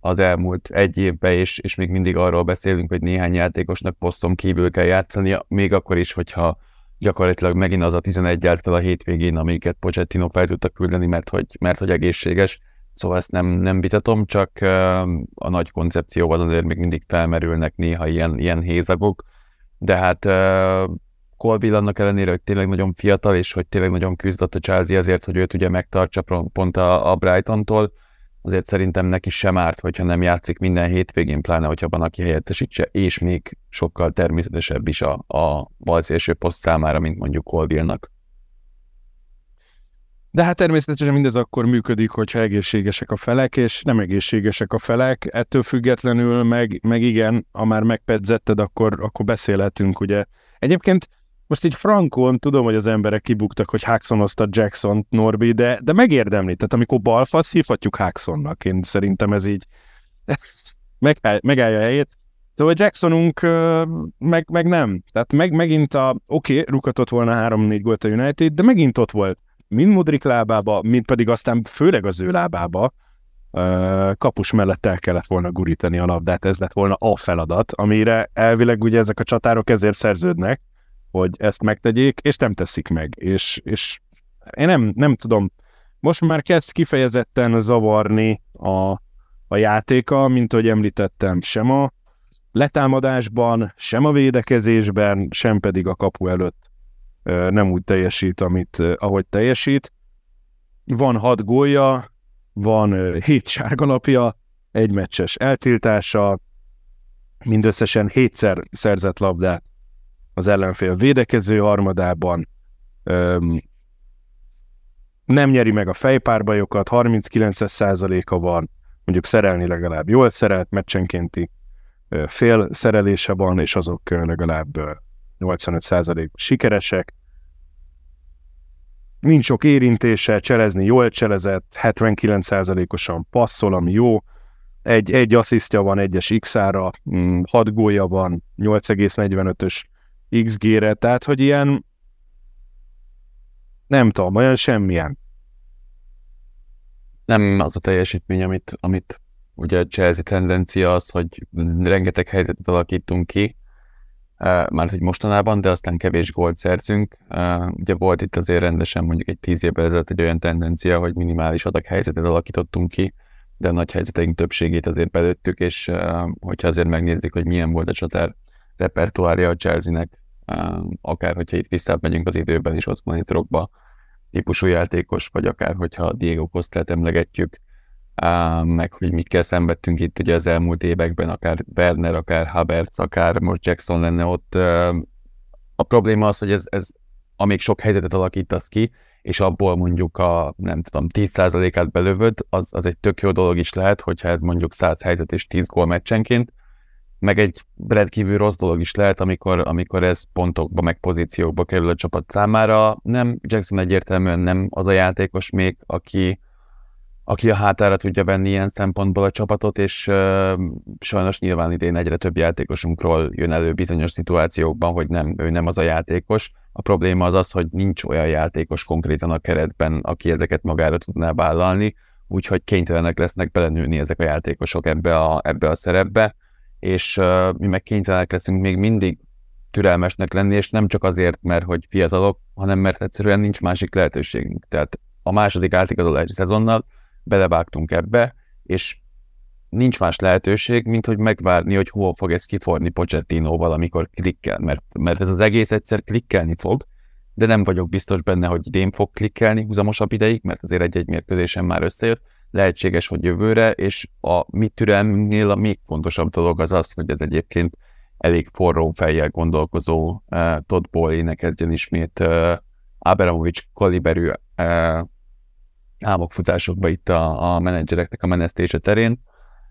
[SPEAKER 3] az elmúlt egy évben, és, és még mindig arról beszélünk, hogy néhány játékosnak poszton kívül kell játszani, még akkor is, hogyha gyakorlatilag megint az a 11 állt fel a hétvégén, amiket Pochettino fel tudta küldeni, mert hogy, mert hogy egészséges. Szóval ezt nem, nem vitatom, csak a nagy koncepcióval azért még mindig felmerülnek néha ilyen, ilyen hézagok, de hát Colville annak ellenére, hogy tényleg nagyon fiatal, és hogy tényleg nagyon küzdött a Chelsea azért, hogy őt ugye megtartsa pont a, a Brighton-tól, azért szerintem neki sem árt, hogyha nem játszik minden hétvégén, pláne, hogyha van, aki helyettesítse, és még sokkal természetesebb is a, a balszélső poszt számára, mint mondjuk Colville-nak.
[SPEAKER 1] De hát természetesen mindez akkor működik, hogyha egészségesek a felek, és nem egészségesek a felek. Ettől függetlenül meg, meg igen, ha már megpedzetted, akkor, akkor beszélhetünk, ugye. Egyébként most így frankon tudom, hogy az emberek kibuktak, hogy Haxonozta Jackson Norbi, de, de megérdemli. Tehát amikor balfasz, hívhatjuk Haxonnak. Én szerintem ez így megáll, megállja a helyét. Szóval Jacksonunk meg, meg nem. Tehát meg, megint a, oké, okay, rukatott volna 3-4 gólt a United, de megint ott volt mind Mudrik lábába, mind pedig aztán főleg az ő lábába kapus mellett el kellett volna gurítani a labdát, ez lett volna a feladat, amire elvileg ugye ezek a csatárok ezért szerződnek, hogy ezt megtegyék, és nem teszik meg. És, és én nem, nem tudom, most már kezd kifejezetten zavarni a, a játéka, mint ahogy említettem, sem a letámadásban, sem a védekezésben, sem pedig a kapu előtt nem úgy teljesít, amit ahogy teljesít. Van hat gólja, van hét sárgalapja, egy meccses eltiltása, mindösszesen hétszer szerzett labdát az ellenfél védekező harmadában, nem nyeri meg a fejpárbajokat, 39%-a van, mondjuk szerelni legalább jól szerelt, meccsenkénti fél szerelése van, és azok legalább 85% sikeresek. Nincs sok érintése, cselezni jól cselezett, 79%-osan passzol, ami jó. Egy, egy asszisztja van egyes X-ára, 6 mm, gólja van, 8,45-ös XG-re, tehát hogy ilyen nem tudom, olyan semmilyen.
[SPEAKER 3] Nem az a teljesítmény, amit, amit ugye a Chelsea tendencia az, hogy rengeteg helyzetet alakítunk ki, már hogy mostanában, de aztán kevés gólt szerzünk. Ugye volt itt azért rendesen mondjuk egy tíz évvel ezelőtt egy olyan tendencia, hogy minimális adag helyzetet alakítottunk ki, de a nagy helyzeteink többségét azért belőttük, és hogyha azért megnézzük, hogy milyen volt a csatár repertoárja a Chelsea-nek, akár hogyha itt visszamegyünk az időben is, ott van itt típusú játékos, vagy akár hogyha Diego Costát emlegetjük, meg hogy mikkel szenvedtünk itt ugye az elmúlt években, akár Werner, akár Havertz, akár most Jackson lenne ott. A probléma az, hogy ez, ez amíg sok helyzetet alakítasz ki, és abból mondjuk a, nem tudom, 10%-át belövöd, az, az egy tök jó dolog is lehet, hogyha ez mondjuk 100 helyzet és 10 gól meccsenként, meg egy rendkívül rossz dolog is lehet, amikor, amikor ez pontokba, meg pozíciókba kerül a csapat számára. Nem, Jackson egyértelműen nem az a játékos még, aki, aki a hátára tudja venni ilyen szempontból a csapatot, és uh, sajnos nyilván idén egyre több játékosunkról jön elő bizonyos szituációkban, hogy nem, ő nem az a játékos. A probléma az az, hogy nincs olyan játékos konkrétan a keretben, aki ezeket magára tudná vállalni, úgyhogy kénytelenek lesznek belenőni ezek a játékosok ebbe a, ebbe a szerepbe, és mi meg kénytelenek leszünk még mindig türelmesnek lenni, és nem csak azért, mert hogy fiatalok, hanem mert egyszerűen nincs másik lehetőségünk. Tehát a második átigazolási szezonnal belevágtunk ebbe, és nincs más lehetőség, mint hogy megvárni, hogy hol fog ez kiforni Pochettinoval, amikor klikkel, mert, mert ez az egész egyszer klikkelni fog, de nem vagyok biztos benne, hogy idén fog klikkelni húzamosabb ideig, mert azért egy-egy mérkőzésen már összejött, lehetséges, hogy jövőre, és a mi türelmünknél a még fontosabb dolog az az, hogy ez egyébként elég forró fejjel gondolkozó uh, Todd Bowley-nek kezdjen ismét uh, Abramovics kaliberű uh, álmokfutásokba itt a, a menedzsereknek a menesztése terén,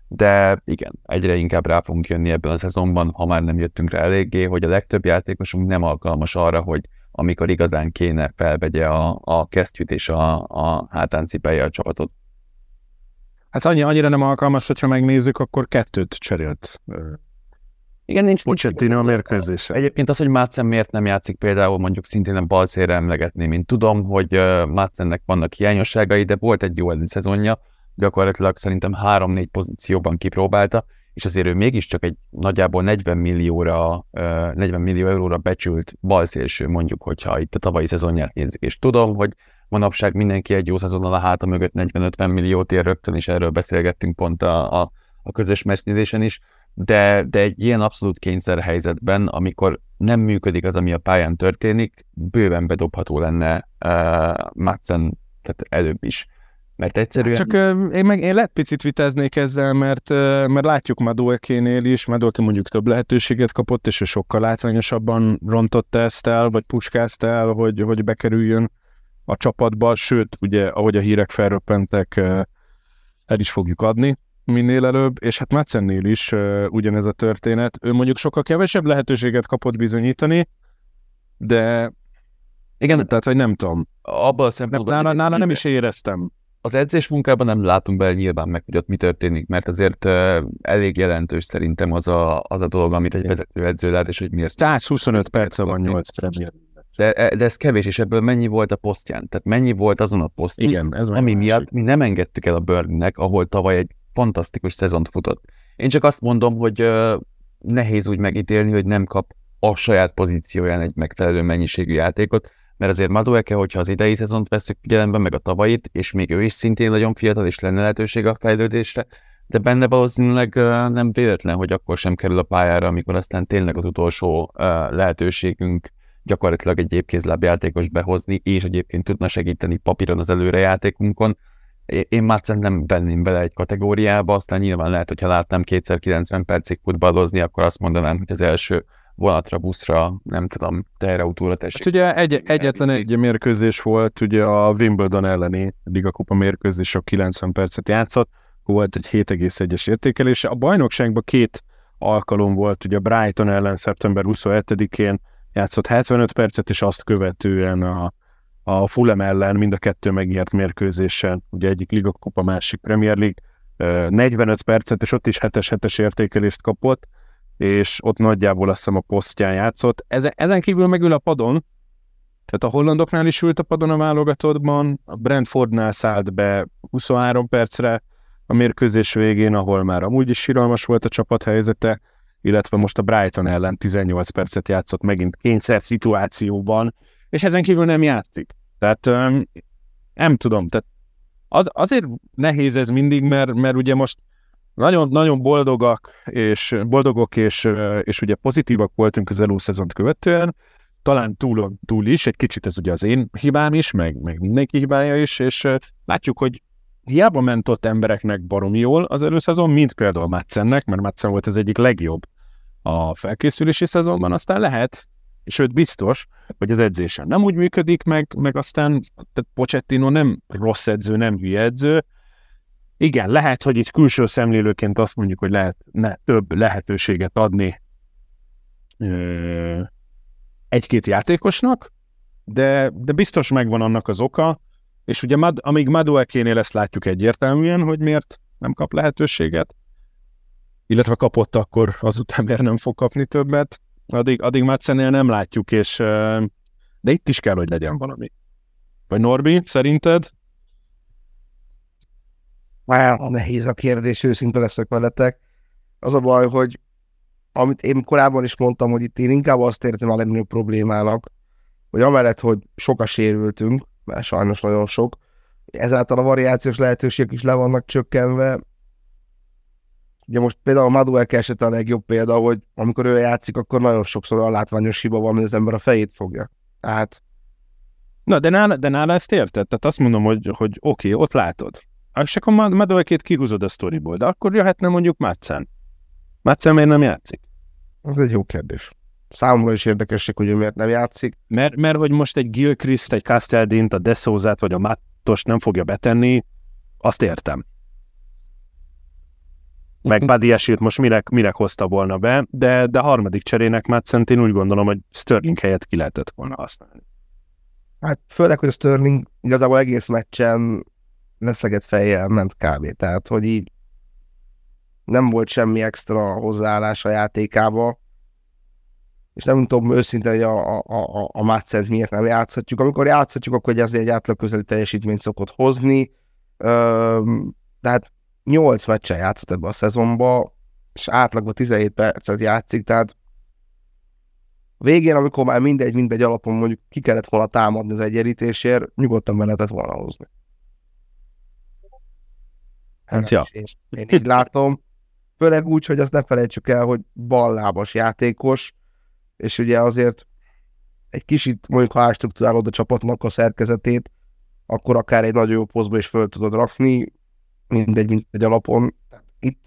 [SPEAKER 3] de igen, egyre inkább rá fogunk jönni ebben a szezonban, ha már nem jöttünk rá eléggé, hogy a legtöbb játékosunk nem alkalmas arra, hogy amikor igazán kéne felvegye a, a kesztyűt és a, a hátán cipelje a csapatot.
[SPEAKER 1] Hát annyi, annyira nem alkalmas, hogyha megnézzük, akkor kettőt cserélt.
[SPEAKER 3] Igen, nincs
[SPEAKER 1] Pochettino a mérkőzése.
[SPEAKER 3] Egyébként az, hogy Mácen miért nem játszik például mondjuk szintén a balszére emlegetni, mint tudom, hogy Mácennek vannak hiányosságai, de volt egy jó előszezonja, gyakorlatilag szerintem három-négy pozícióban kipróbálta, és azért ő mégiscsak egy nagyjából 40 millióra, 40 millió euróra becsült balszélső, mondjuk, hogyha itt a tavalyi szezonját nézzük, és tudom, hogy manapság mindenki egy jó szezonnal a háta mögött 40-50 milliót ér rögtön, és erről beszélgettünk pont a, a, a közös meccsnézésen is, de, de egy ilyen abszolút kényszerhelyzetben, amikor nem működik az, ami a pályán történik, bőven bedobható lenne uh, Madsen, tehát előbb is. Mert egyszerűen...
[SPEAKER 1] Csak uh, én meg én lehet picit vitáznék ezzel, mert, uh, mert látjuk Maduekénél is, Madueke mondjuk több lehetőséget kapott, és ő sokkal látványosabban rontotta ezt el, vagy puskázta el, hogy, hogy bekerüljön a csapatba, sőt, ugye, ahogy a hírek felröppentek, el is fogjuk adni minél előbb, és hát Metzennél is uh, ugyanez a történet. Ő mondjuk sokkal kevesebb lehetőséget kapott bizonyítani, de igen, tehát, hogy nem tudom.
[SPEAKER 3] Abban a szempontból...
[SPEAKER 1] Nála, nála nem is éreztem.
[SPEAKER 3] Az edzés munkában nem látunk bele nyilván meg, hogy ott mi történik, mert azért uh, elég jelentős szerintem az a, az a dolog, amit egy vezető edző lát, és hogy miért.
[SPEAKER 1] 125 perc van 8 premier.
[SPEAKER 3] De, de ez kevés, és ebből mennyi volt a posztján? Tehát mennyi volt azon a posztján,
[SPEAKER 1] Igen, ez
[SPEAKER 3] ami miatt mi nem engedtük el a Burnnek, ahol tavaly egy fantasztikus szezont futott. Én csak azt mondom, hogy uh, nehéz úgy megítélni, hogy nem kap a saját pozícióján egy megfelelő mennyiségű játékot, mert azért Madueke, hogyha az idei szezont veszük figyelembe, meg a tavalyit, és még ő is szintén nagyon fiatal, és lenne lehetőség a fejlődésre, de benne valószínűleg nem véletlen, hogy akkor sem kerül a pályára, amikor aztán tényleg az utolsó lehetőségünk gyakorlatilag egy épkézláb játékos behozni, és egyébként tudna segíteni papíron az előrejátékunkon, én már nem venném bele egy kategóriába, aztán nyilván lehet, hogyha látnám kétszer 90 percig futballozni, akkor azt mondanám, hogy az első vonatra, buszra, nem tudom, teherautóra tessék.
[SPEAKER 1] Hát ugye egy, egyetlen egy mérkőzés volt, ugye a Wimbledon elleni Ligakupa mérkőzés, a 90 percet játszott, volt egy 7,1-es értékelése. A bajnokságban két alkalom volt, ugye a Brighton ellen szeptember 27-én játszott 75 percet, és azt követően a a Fulham ellen mind a kettő megnyert mérkőzésen, ugye egyik Liga Kupa, másik Premier League, 45 percet, és ott is 7-es értékelést kapott, és ott nagyjából azt hiszem a posztján játszott. Ezen, ezen kívül megül a padon, tehát a hollandoknál is ült a padon a válogatottban, a Brentfordnál szállt be 23 percre a mérkőzés végén, ahol már amúgy is síralmas volt a csapat helyzete, illetve most a Brighton ellen 18 percet játszott megint kényszer szituációban, és ezen kívül nem játszik. Tehát um, nem tudom, tehát az, azért nehéz ez mindig, mert, mert ugye most nagyon, nagyon boldogak és boldogok és, és ugye pozitívak voltunk az előszezont követően, talán túl, túl is, egy kicsit ez ugye az én hibám is, meg, meg mindenki hibája is, és látjuk, hogy hiába ment ott embereknek baromi jól az előszezon, mint például Matszennek, mert Matsen volt az egyik legjobb a felkészülési szezonban, aztán lehet, sőt biztos, hogy az edzésen nem úgy működik, meg, meg aztán tehát Pochettino nem rossz edző, nem hülye edző, igen, lehet, hogy itt külső szemlélőként azt mondjuk, hogy lehet ne, több lehetőséget adni egy-két játékosnak, de, de biztos megvan annak az oka, és ugye Mad, amíg Maduekénél ezt látjuk egyértelműen, hogy miért nem kap lehetőséget, illetve kapott, akkor azután miért nem fog kapni többet, addig, addig Madsenél nem látjuk, és de itt is kell, hogy legyen valami. Vagy Norbi, szerinted?
[SPEAKER 2] Már nehéz a kérdés, őszinte leszek veletek. Az a baj, hogy amit én korábban is mondtam, hogy itt én inkább azt értem a legnagyobb problémának, hogy amellett, hogy sok a sérültünk, mert sajnos nagyon sok, ezáltal a variációs lehetőségek is le vannak csökkenve. Ugye most például a Madueke esete a legjobb példa, hogy amikor ő játszik, akkor nagyon sokszor a látványos hiba van, hogy az ember a fejét fogja. Tehát...
[SPEAKER 1] Na, de nála, de nála ezt érted? Tehát azt mondom, hogy, hogy oké, okay, ott látod. És akkor Maduekét kihúzod a sztoriból, de akkor jöhetne mondjuk Madsen. Madsen miért nem játszik?
[SPEAKER 2] Ez egy jó kérdés. Számomra is érdekesség, hogy ő miért nem játszik.
[SPEAKER 1] Mert, mert hogy most egy Gilchrist, egy Casteldint, a Desozát vagy a Mattos nem fogja betenni, azt értem. Meg Badiesilt most mire, mire hozta volna be, de, de harmadik cserének Madsen én úgy gondolom, hogy Sterling helyett ki lehetett volna használni.
[SPEAKER 2] Hát főleg, hogy a Sterling igazából egész meccsen leszegett fejjel ment kb. Tehát, hogy így nem volt semmi extra hozzáállás a játékába, és nem tudom őszintén, hogy a, a, a, a Mácent miért nem játszhatjuk. Amikor játszhatjuk, akkor egy egy átlag közeli teljesítményt szokott hozni, tehát 8 meccsen játszott ebbe a szezonba, és átlagban 17 percet játszik, tehát végén, amikor már mindegy, mindegy alapon mondjuk ki kellett volna támadni az egyenlítésért, nyugodtan be lehetett volna hozni. Hát, ja. én, én így látom. Főleg úgy, hogy azt ne felejtsük el, hogy ballábas játékos, és ugye azért egy kicsit mondjuk, ha ástruktúrálod a csapatnak a szerkezetét, akkor akár egy nagyon jó posztba is föl tudod rakni, mindegy, mint egy alapon. Itt,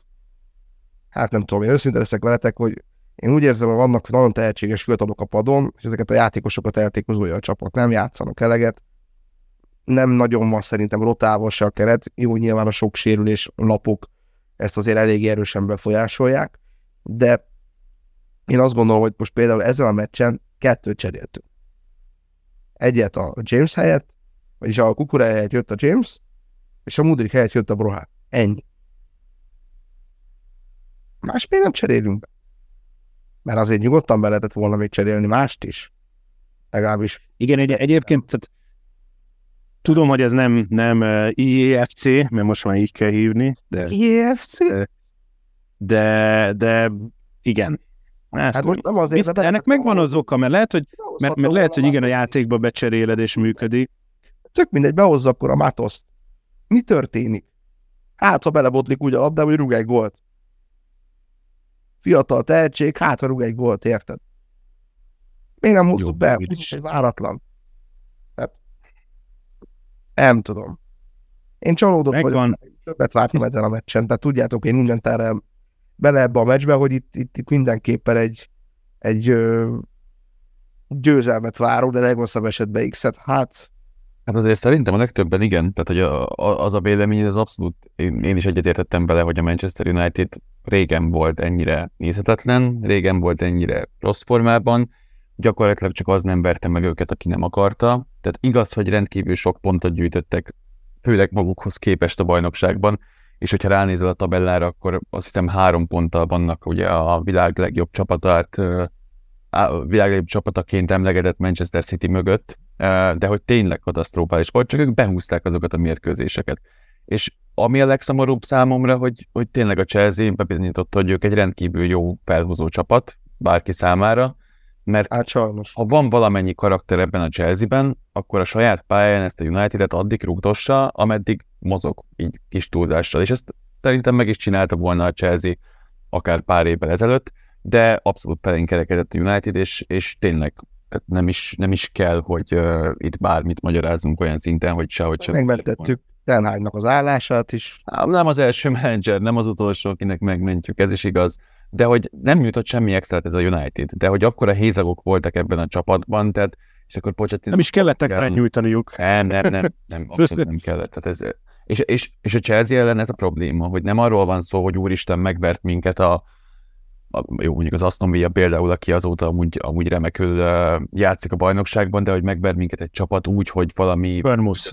[SPEAKER 2] hát nem tudom, én őszinte leszek veletek, hogy én úgy érzem, hogy vannak nagyon tehetséges fiatalok a padon, és ezeket a játékosokat eltékozolja a csapat, nem játszanak eleget, nem nagyon van szerintem rotálva se a keret, jó, nyilván a sok sérülés lapok ezt azért elég erősen befolyásolják, de én azt gondolom, hogy most például ezen a meccsen kettőt cseréltünk. Egyet a James helyett, vagyis a Kukura helyett jött a James, és a Mudrik helyett jött a Broha. Ennyi. Más még nem cserélünk be. Mert azért nyugodtan be lehetett volna még cserélni mást is. Legalábbis.
[SPEAKER 1] Igen, egy, egyébként tehát tudom, hogy ez nem, nem IEFC, mert most már így kell hívni. De,
[SPEAKER 2] IEFC?
[SPEAKER 1] De, de igen,
[SPEAKER 2] Hát, hát most nem azért,
[SPEAKER 1] de ennek megvan az oka, mert lehet, hogy, mert, mert lehet, hogy igen, a játékba becseréled és működik.
[SPEAKER 2] Tök mindegy, behozza akkor a Matoszt. Mi történik? Hát, ha belebotlik úgy a labda, hogy rúg egy gólt. Fiatal tehetség, hát ha rúg egy gólt, érted? Miért nem hozzuk be? Úgyis egy váratlan. Hát, nem tudom. Én csalódott Megvan. vagyok. Többet vártam ezen a meccsen, tehát tudjátok, én mindent erre bele ebbe a meccsbe, hogy itt, itt, itt mindenképpen egy, egy ö, győzelmet várok, de legrosszabb esetben X-et, hát...
[SPEAKER 3] Hát azért szerintem a legtöbben igen, tehát hogy a, a, az a vélemény, az abszolút, én, én is egyetértettem bele, hogy a Manchester United régen volt ennyire nézhetetlen, régen volt ennyire rossz formában, gyakorlatilag csak az nem verte meg őket, aki nem akarta. Tehát igaz, hogy rendkívül sok pontot gyűjtöttek, főleg magukhoz képest a bajnokságban, és hogyha ránézel a tabellára, akkor azt hiszem három ponttal vannak ugye a világ legjobb csapatát, a világ legjobb csapataként emlegedett Manchester City mögött, de hogy tényleg katasztrofális volt, csak ők behúzták azokat a mérkőzéseket. És ami a legszomorúbb számomra, hogy, hogy tényleg a Chelsea bebizonyította, hogy ők egy rendkívül jó felhozó csapat bárki számára, mert
[SPEAKER 2] hát sajnos.
[SPEAKER 3] ha van valamennyi karakter ebben a Chelsea-ben, akkor a saját pályán ezt a United-et addig rúgdossa, ameddig mozog így kis túlzással. És ezt szerintem meg is csinálta volna a Chelsea akár pár évvel ezelőtt, de abszolút pelénkerekedett a United, és, és tényleg nem is, nem is kell, hogy uh, itt bármit magyarázunk olyan szinten, hogy sehogy sem.
[SPEAKER 2] Megmentettük Tenhágnak az állását is.
[SPEAKER 3] Hát, nem az első menedzser, nem az utolsó, akinek megmentjük, ez is igaz de hogy nem nyújtott semmi extra ez a United, de hogy akkor a hézagok voltak ebben a csapatban, tehát és akkor Pochettino...
[SPEAKER 1] Nem is kellett extra nyújtaniuk.
[SPEAKER 3] Nem, nem, nem, nem, abszolút nem kellett. Tehát ez, És, és, és a Chelsea ellen ez a probléma, hogy nem arról van szó, hogy úristen megvert minket a, a jó, mondjuk az Aston Villa például, aki azóta amúgy, amúgy remekül uh, játszik a bajnokságban, de hogy megver minket egy csapat úgy, hogy valami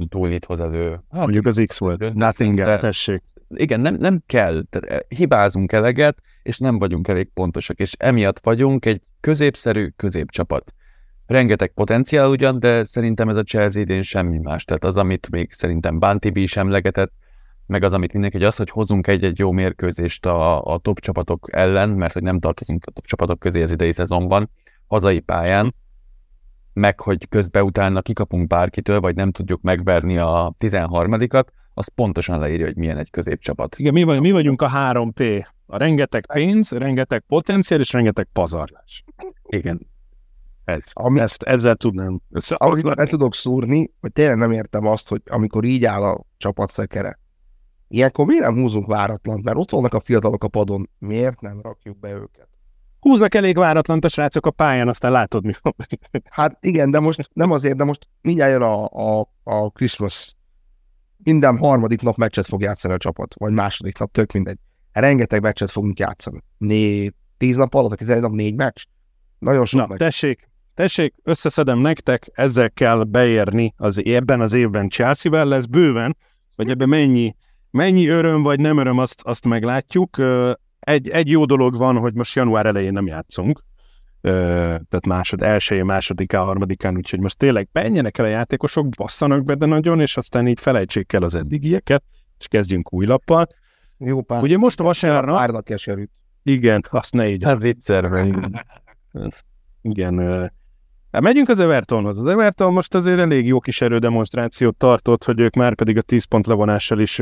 [SPEAKER 3] túlít hoz elő.
[SPEAKER 1] Hát, mondjuk az X volt, nothing tessék.
[SPEAKER 3] Igen, nem, nem kell, tehát eh, hibázunk eleget, és nem vagyunk elég pontosak, és emiatt vagyunk egy középszerű középcsapat rengeteg potenciál ugyan, de szerintem ez a Chelsea idén semmi más. Tehát az, amit még szerintem Bantibi is emlegetett, meg az, amit mindenki, hogy az, hogy hozunk egy-egy jó mérkőzést a, a top csapatok ellen, mert hogy nem tartozunk a top csapatok közé az idei szezonban, hazai pályán, meg hogy közben utána kikapunk bárkitől, vagy nem tudjuk megverni a 13-at, az pontosan leírja, hogy milyen egy középcsapat.
[SPEAKER 1] Igen, mi, vagy, mi vagyunk a 3P. A rengeteg pénz, rengeteg potenciál és rengeteg pazarlás. Igen, ez, ami, ezt, ezzel tudnám
[SPEAKER 2] Amit le tudok szúrni, hogy tényleg nem értem azt, hogy amikor így áll a csapat szekere, ilyenkor miért nem húzunk váratlan? Mert ott vannak a fiatalok a padon, miért nem rakjuk be őket?
[SPEAKER 1] Húznak elég váratlan a srácok a pályán, aztán látod, mi van.
[SPEAKER 2] Hát igen, de most nem azért, de most mindjárt jön a, a, a Christmas. Minden harmadik nap meccset fog játszani a csapat, vagy második nap, tök mindegy. Rengeteg meccset fogunk játszani. Né, tíz nap alatt, vagy tizenegy nap négy meccs. Nagyon sok
[SPEAKER 1] Na, meccs. tessék, tessék, összeszedem nektek, ezzel kell beérni az ebben az évben Chelsea-vel, lesz bőven, hogy ebben mennyi, mennyi öröm vagy nem öröm, azt, azt meglátjuk. Egy, egy jó dolog van, hogy most január elején nem játszunk, tehát másod, elsőjén, másodikán, harmadikán, úgyhogy most tényleg menjenek el a játékosok, basszanak be de nagyon, és aztán így felejtsék el az eddigieket, és kezdjünk új lappal.
[SPEAKER 2] Jó pár.
[SPEAKER 1] Ugye most a vasárnap...
[SPEAKER 2] Párnak keserűt.
[SPEAKER 1] Igen, azt ne így.
[SPEAKER 3] Ez viccer.
[SPEAKER 1] Igen, Hát megyünk az Evertonhoz. Az Everton most azért elég jó kis erődemonstrációt tartott, hogy ők már pedig a 10 pont levonással is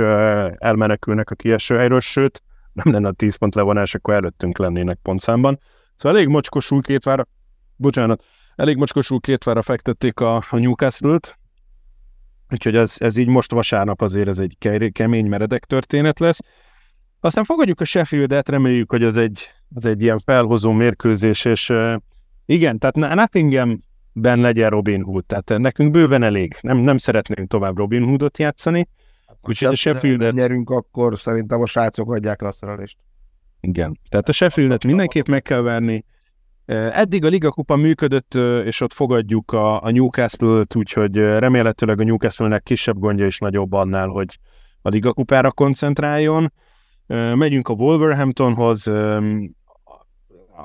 [SPEAKER 1] elmenekülnek a kieső helyről, sőt, nem lenne a 10 pont levonás, akkor előttünk lennének pontszámban. Szóval elég mocskosul két vára, bocsánat, elég mocskosul két vára fektették a, a Newcastle-t, úgyhogy ez, ez így most vasárnap azért ez egy kemény, meredek történet lesz. Aztán fogadjuk a Sheffield-et, reméljük, hogy az egy, az egy ilyen felhozó mérkőzés, és igen, tehát Nottinghamben legyen Robin Hood, tehát nekünk bőven elég. Nem, nem szeretnénk tovább Robin Hoodot játszani.
[SPEAKER 2] Hát, Úgyhogy a Sheffield-et... nyerünk, akkor szerintem a srácok adják le a szerelést.
[SPEAKER 1] Igen, tehát a Sheffield-et mindenképp meg kell verni. Eddig a Liga Kupa működött, és ott fogadjuk a, a Newcastle-t, úgyhogy remélhetőleg a Newcastle-nek kisebb gondja is nagyobb annál, hogy a Liga Kupára koncentráljon. Megyünk a Wolverhamptonhoz,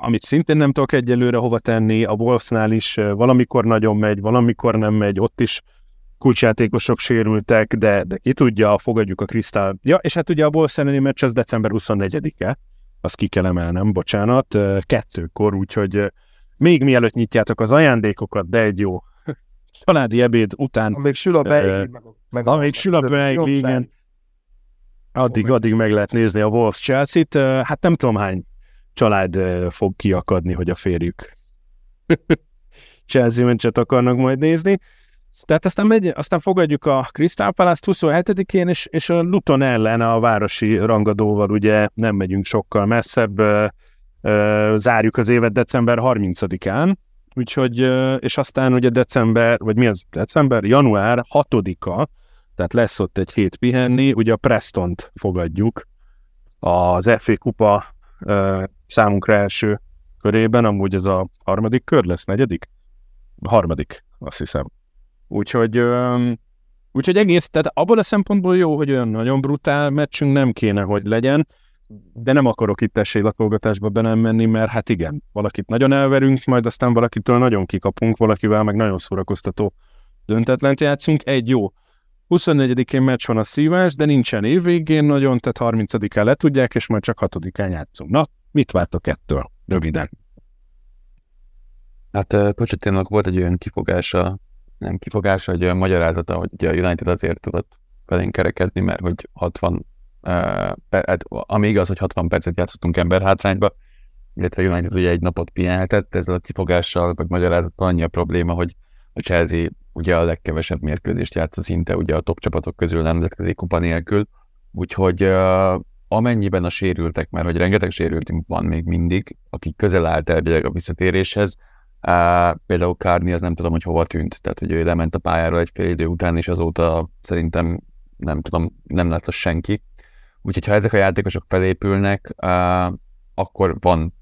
[SPEAKER 1] amit szintén nem tudok egyelőre hova tenni, a Wolvesnál is valamikor nagyon megy, valamikor nem megy, ott is kulcsjátékosok sérültek, de, de ki tudja, fogadjuk a Krisztál. Ja, és hát ugye a Wolves elleni meccs az december 24-e, azt ki kell emelnem, bocsánat, kettőkor, úgyhogy még mielőtt nyitjátok az ajándékokat, de egy jó családi ebéd után.
[SPEAKER 2] Amíg sül a beigli, meg,
[SPEAKER 1] meg amíg sül a beigli, igen. Addig, addig meg lehet nézni a Wolves Chelsea-t. Hát nem tudom hány család fog kiakadni, hogy a férjük Chelsea meccset akarnak majd nézni. Tehát aztán, megy, aztán fogadjuk a Crystal Palace 27-én, és, és a Luton ellen a városi rangadóval ugye nem megyünk sokkal messzebb, ö, ö, zárjuk az évet december 30-án, úgyhogy, ö, és aztán ugye december, vagy mi az december? Január 6-a, tehát lesz ott egy hét pihenni, ugye a Prestont fogadjuk, az FA Kupa számunkra első körében, amúgy ez a harmadik kör lesz, negyedik? Harmadik, azt hiszem. Úgyhogy, úgyhogy egész, tehát abban a szempontból jó, hogy olyan nagyon brutál meccsünk nem kéne, hogy legyen, de nem akarok itt esélylakolgatásba be nem menni, mert hát igen, valakit nagyon elverünk, majd aztán valakitől nagyon kikapunk, valakivel meg nagyon szórakoztató döntetlent játszunk. Egy jó 24-én meccs van a szívás, de nincsen évvégén nagyon, tehát 30-án le tudják, és majd csak 6-án játszunk. Na, mit vártok ettől? Röviden.
[SPEAKER 3] Hát Pocsettinak volt egy olyan kifogása, nem kifogása, egy olyan magyarázata, hogy a United azért tudott felénk kerekedni, mert hogy 60, uh, per, hát, ami igaz, hogy 60 percet játszottunk ember hátrányba, illetve a United ugye egy napot pihenhetett, ezzel a kifogással, vagy magyarázattal annyi a probléma, hogy a Chelsea ugye a legkevesebb mérkőzést játsz szinte ugye a top csapatok közül nemzetközi kupa nélkül, úgyhogy uh, amennyiben a sérültek, mert hogy rengeteg sérültünk van még mindig, akik közel állt elvileg a visszatéréshez, uh, például Kárni az nem tudom, hogy hova tűnt, tehát hogy ő lement a pályára egy fél idő után, és azóta szerintem nem tudom, nem lett az senki. Úgyhogy ha ezek a játékosok felépülnek, uh, akkor van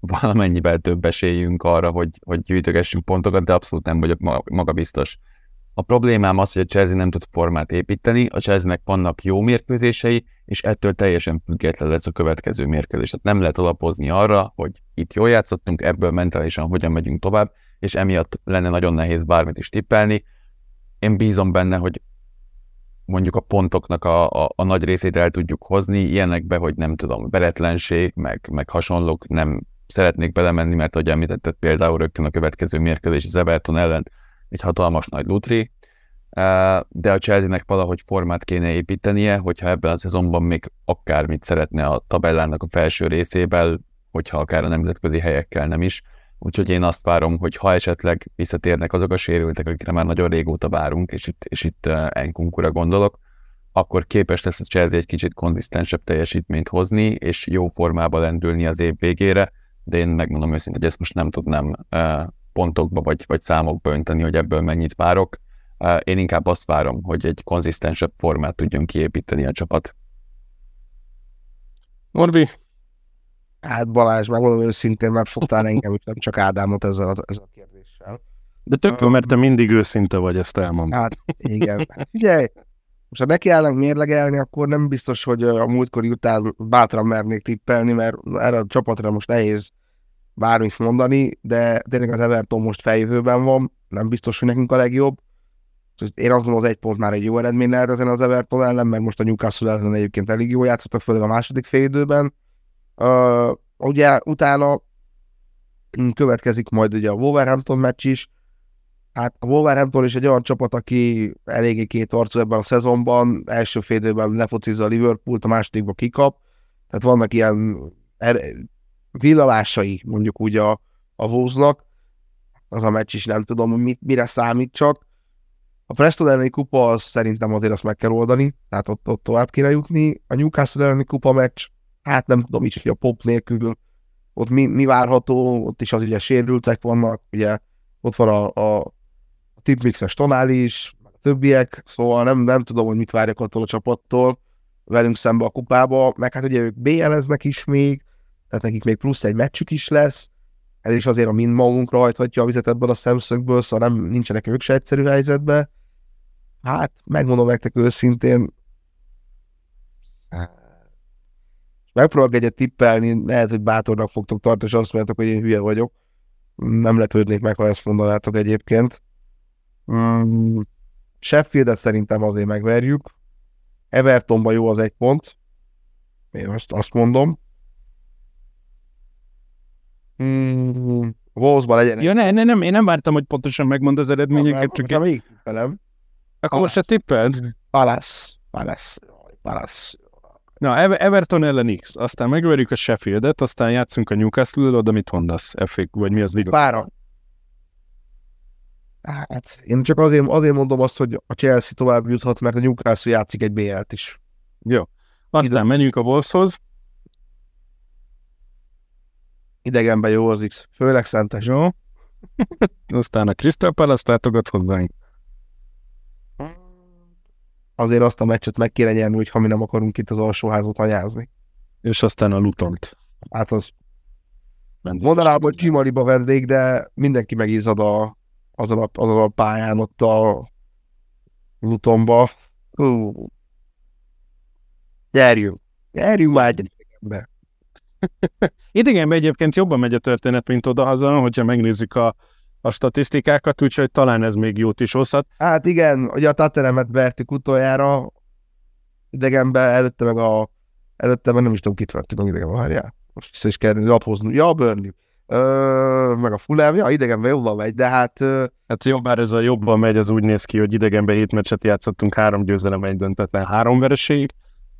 [SPEAKER 3] valamennyivel több esélyünk arra, hogy, hogy gyűjtögessünk pontokat, de abszolút nem vagyok maga biztos. A problémám az, hogy a Chelsea nem tud formát építeni, a Chelsea-nek vannak jó mérkőzései, és ettől teljesen független lesz a következő mérkőzés. Tehát nem lehet alapozni arra, hogy itt jól játszottunk, ebből mentálisan hogyan megyünk tovább, és emiatt lenne nagyon nehéz bármit is tippelni. Én bízom benne, hogy mondjuk a pontoknak a, a, a nagy részét el tudjuk hozni, ilyenekbe, hogy nem tudom, veretlenség, meg, meg hasonlók nem szeretnék belemenni, mert ahogy említetted például rögtön a következő mérkőzés az Everton ellen egy hatalmas nagy lutri, de a Chelsea-nek valahogy formát kéne építenie, hogyha ebben a szezonban még akármit szeretne a tabellának a felső részével, hogyha akár a nemzetközi helyekkel nem is. Úgyhogy én azt várom, hogy ha esetleg visszatérnek azok a sérültek, akikre már nagyon régóta várunk, és itt, és itt Enkunkura gondolok, akkor képes lesz a Chelsea egy kicsit konzisztensebb teljesítményt hozni, és jó formába lendülni az év végére, de én megmondom őszintén, hogy ezt most nem tudnám pontokba vagy, vagy számokba önteni, hogy ebből mennyit várok. Én inkább azt várom, hogy egy konzisztensebb formát tudjon kiépíteni a csapat.
[SPEAKER 1] Norbi?
[SPEAKER 2] Hát Balázs, megmondom őszintén, mert fogtál engem, nem csak Ádámot ezzel a, ezzel a kérdéssel.
[SPEAKER 1] De tök jó, mert te mindig őszinte vagy, ezt elmondom.
[SPEAKER 2] Hát igen. Hát figyelj, most ha nekiállnak mérlegelni, akkor nem biztos, hogy a múltkori után bátran mernék tippelni, mert erre a csapatra most nehéz bármit mondani, de tényleg az Everton most feljövőben van, nem biztos, hogy nekünk a legjobb. Én azt gondolom, az egy pont már egy jó eredmény lehet ezen az Everton ellen, mert most a Newcastle ellen egyébként elég jó játszottak, főleg a második fél időben. Uh, ugye utána következik majd ugye a Wolverhampton meccs is, Hát a Wolverhampton is egy olyan csapat, aki eléggé két arcú ebben a szezonban, első fél időben lefocizza a Liverpoolt, a másodikban kikap, tehát vannak ilyen er- villalásai mondjuk úgy a, a Wolvesnak, az a meccs is nem tudom, mit, mire számít csak. A Preston elleni kupa az szerintem azért azt meg kell oldani, tehát ott, ott tovább kéne jutni. A Newcastle elleni kupa meccs, hát nem tudom is, hogy a pop nélkül ott mi, mi várható, ott is az ugye sérültek vannak, ugye ott van a, a tipmixes tonál is, a többiek, szóval nem, nem tudom, hogy mit várjak attól a csapattól velünk szembe a kupába, meg hát ugye ők BL-eznek is még, tehát nekik még plusz egy meccsük is lesz, ez is azért a mind magunkra hajthatja a vizet ebből a szemszögből, szóval nem, nincsenek ők se egyszerű helyzetben. Hát, megmondom nektek őszintén, megpróbálok egyet tippelni, lehet, hogy bátornak fogtok tartani, és azt mondjátok, hogy én hülye vagyok. Nem lepődnék meg, ha ezt mondanátok egyébként. Mm, Sheffieldet szerintem azért megverjük. Evertonban jó az egy pont. Én azt, azt mondom. Mm, Wolvesban legyen.
[SPEAKER 1] Ja, ne, ne, nem, én nem vártam, hogy pontosan megmond az eredményeket,
[SPEAKER 2] csak én... még tippelem.
[SPEAKER 1] Akkor most se tippeld?
[SPEAKER 2] Palace. Palace. Palace.
[SPEAKER 1] Na, Everton ellen X, aztán megverjük a Sheffieldet, aztán játszunk a Newcastle-ül, oda mit mondasz? FA, vagy mi az liga?
[SPEAKER 2] Pára. Hát, én csak azért, azért mondom azt, hogy a Chelsea tovább juthat, mert a Newcastle játszik egy BL-t is.
[SPEAKER 1] Jó. Aztán Ide... menjünk a Wolveshoz.
[SPEAKER 2] Idegenben jó az X, főleg szentes.
[SPEAKER 1] Jó. Aztán a Crystal Palace látogat hozzánk.
[SPEAKER 2] Azért azt a meccset meg kéne nyerni, hogy ha mi nem akarunk itt az alsóházot anyázni.
[SPEAKER 1] És aztán a Lutont.
[SPEAKER 2] Hát az mondanám, hogy Csimaliba vendég, de mindenki megízad a, azon a, azon a pályán ott a Lutonba. Hú. Gyerjünk. Gyerjünk már idegenbe.
[SPEAKER 1] idegenbe egyébként jobban megy a történet, mint odahaza, hogyha megnézzük a, a statisztikákat, úgyhogy talán ez még jót is hozhat.
[SPEAKER 2] Hát igen, ugye a Tateremet vertük utoljára idegenbe, előtte meg a előtte meg nem is tudom, kit vertük idegenbe, várjál. Most vissza is kell lapozni. Ja, Burnley. Ö, meg a Fulham, ja, idegenben jobban megy, de hát... Ö...
[SPEAKER 1] Hát jobb, bár ez a jobban megy, az úgy néz ki, hogy idegenben hét meccset játszottunk, három győzelem, egy döntetlen, három vereség,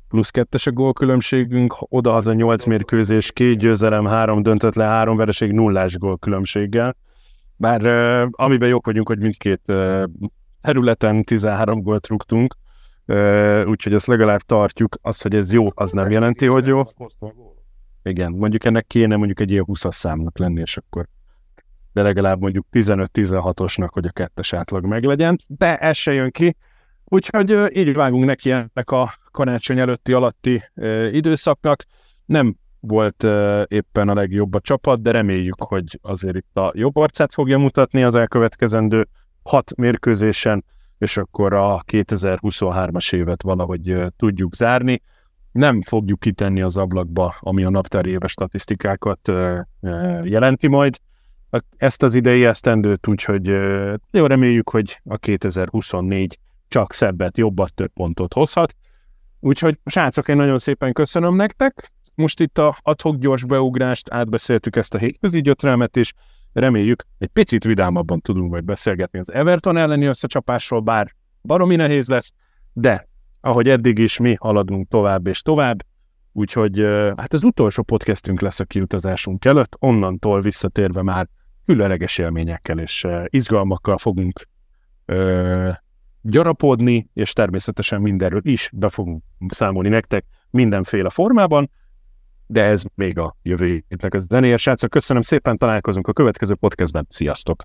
[SPEAKER 1] plusz kettes a gólkülönbségünk, oda az a nyolc mérkőzés, két győzelem, három döntetlen, három vereség, nullás gólkülönbséggel. Bár uh, amiben jók vagyunk, hogy mindkét uh, területen 13 gólt rúgtunk, uh, úgyhogy ezt legalább tartjuk. Az, hogy ez jó, az nem jelenti, hogy jó. Igen, mondjuk ennek kéne mondjuk egy ilyen 20 számnak lenni, és akkor de legalább mondjuk 15-16-osnak, hogy a kettes átlag meglegyen, de ez se jön ki. Úgyhogy így vágunk neki ennek a karácsony előtti alatti időszaknak. Nem volt éppen a legjobb a csapat, de reméljük, hogy azért itt a jobb arcát fogja mutatni az elkövetkezendő hat mérkőzésen, és akkor a 2023-as évet valahogy tudjuk zárni. Nem fogjuk kitenni az ablakba, ami a naptári éves statisztikákat jelenti majd ezt az idei esztendőt, úgyhogy jó reméljük, hogy a 2024 csak szebbet, jobbat, több pontot hozhat. Úgyhogy srácok, én nagyon szépen köszönöm nektek. Most itt a adhok gyors beugrást, átbeszéltük ezt a hétközi gyötrelmet, és reméljük egy picit vidámabban tudunk majd beszélgetni az Everton elleni összecsapásról, bár baromi nehéz lesz, de ahogy eddig is mi haladunk tovább és tovább, úgyhogy hát az utolsó podcastünk lesz a kiutazásunk előtt, onnantól visszatérve már különleges élményekkel és izgalmakkal fogunk ö, gyarapodni, és természetesen mindenről is be fogunk számolni nektek mindenféle formában, de ez még a jövő hétnek az zenéje. Srácok, köszönöm szépen, találkozunk a következő podcastben. Sziasztok!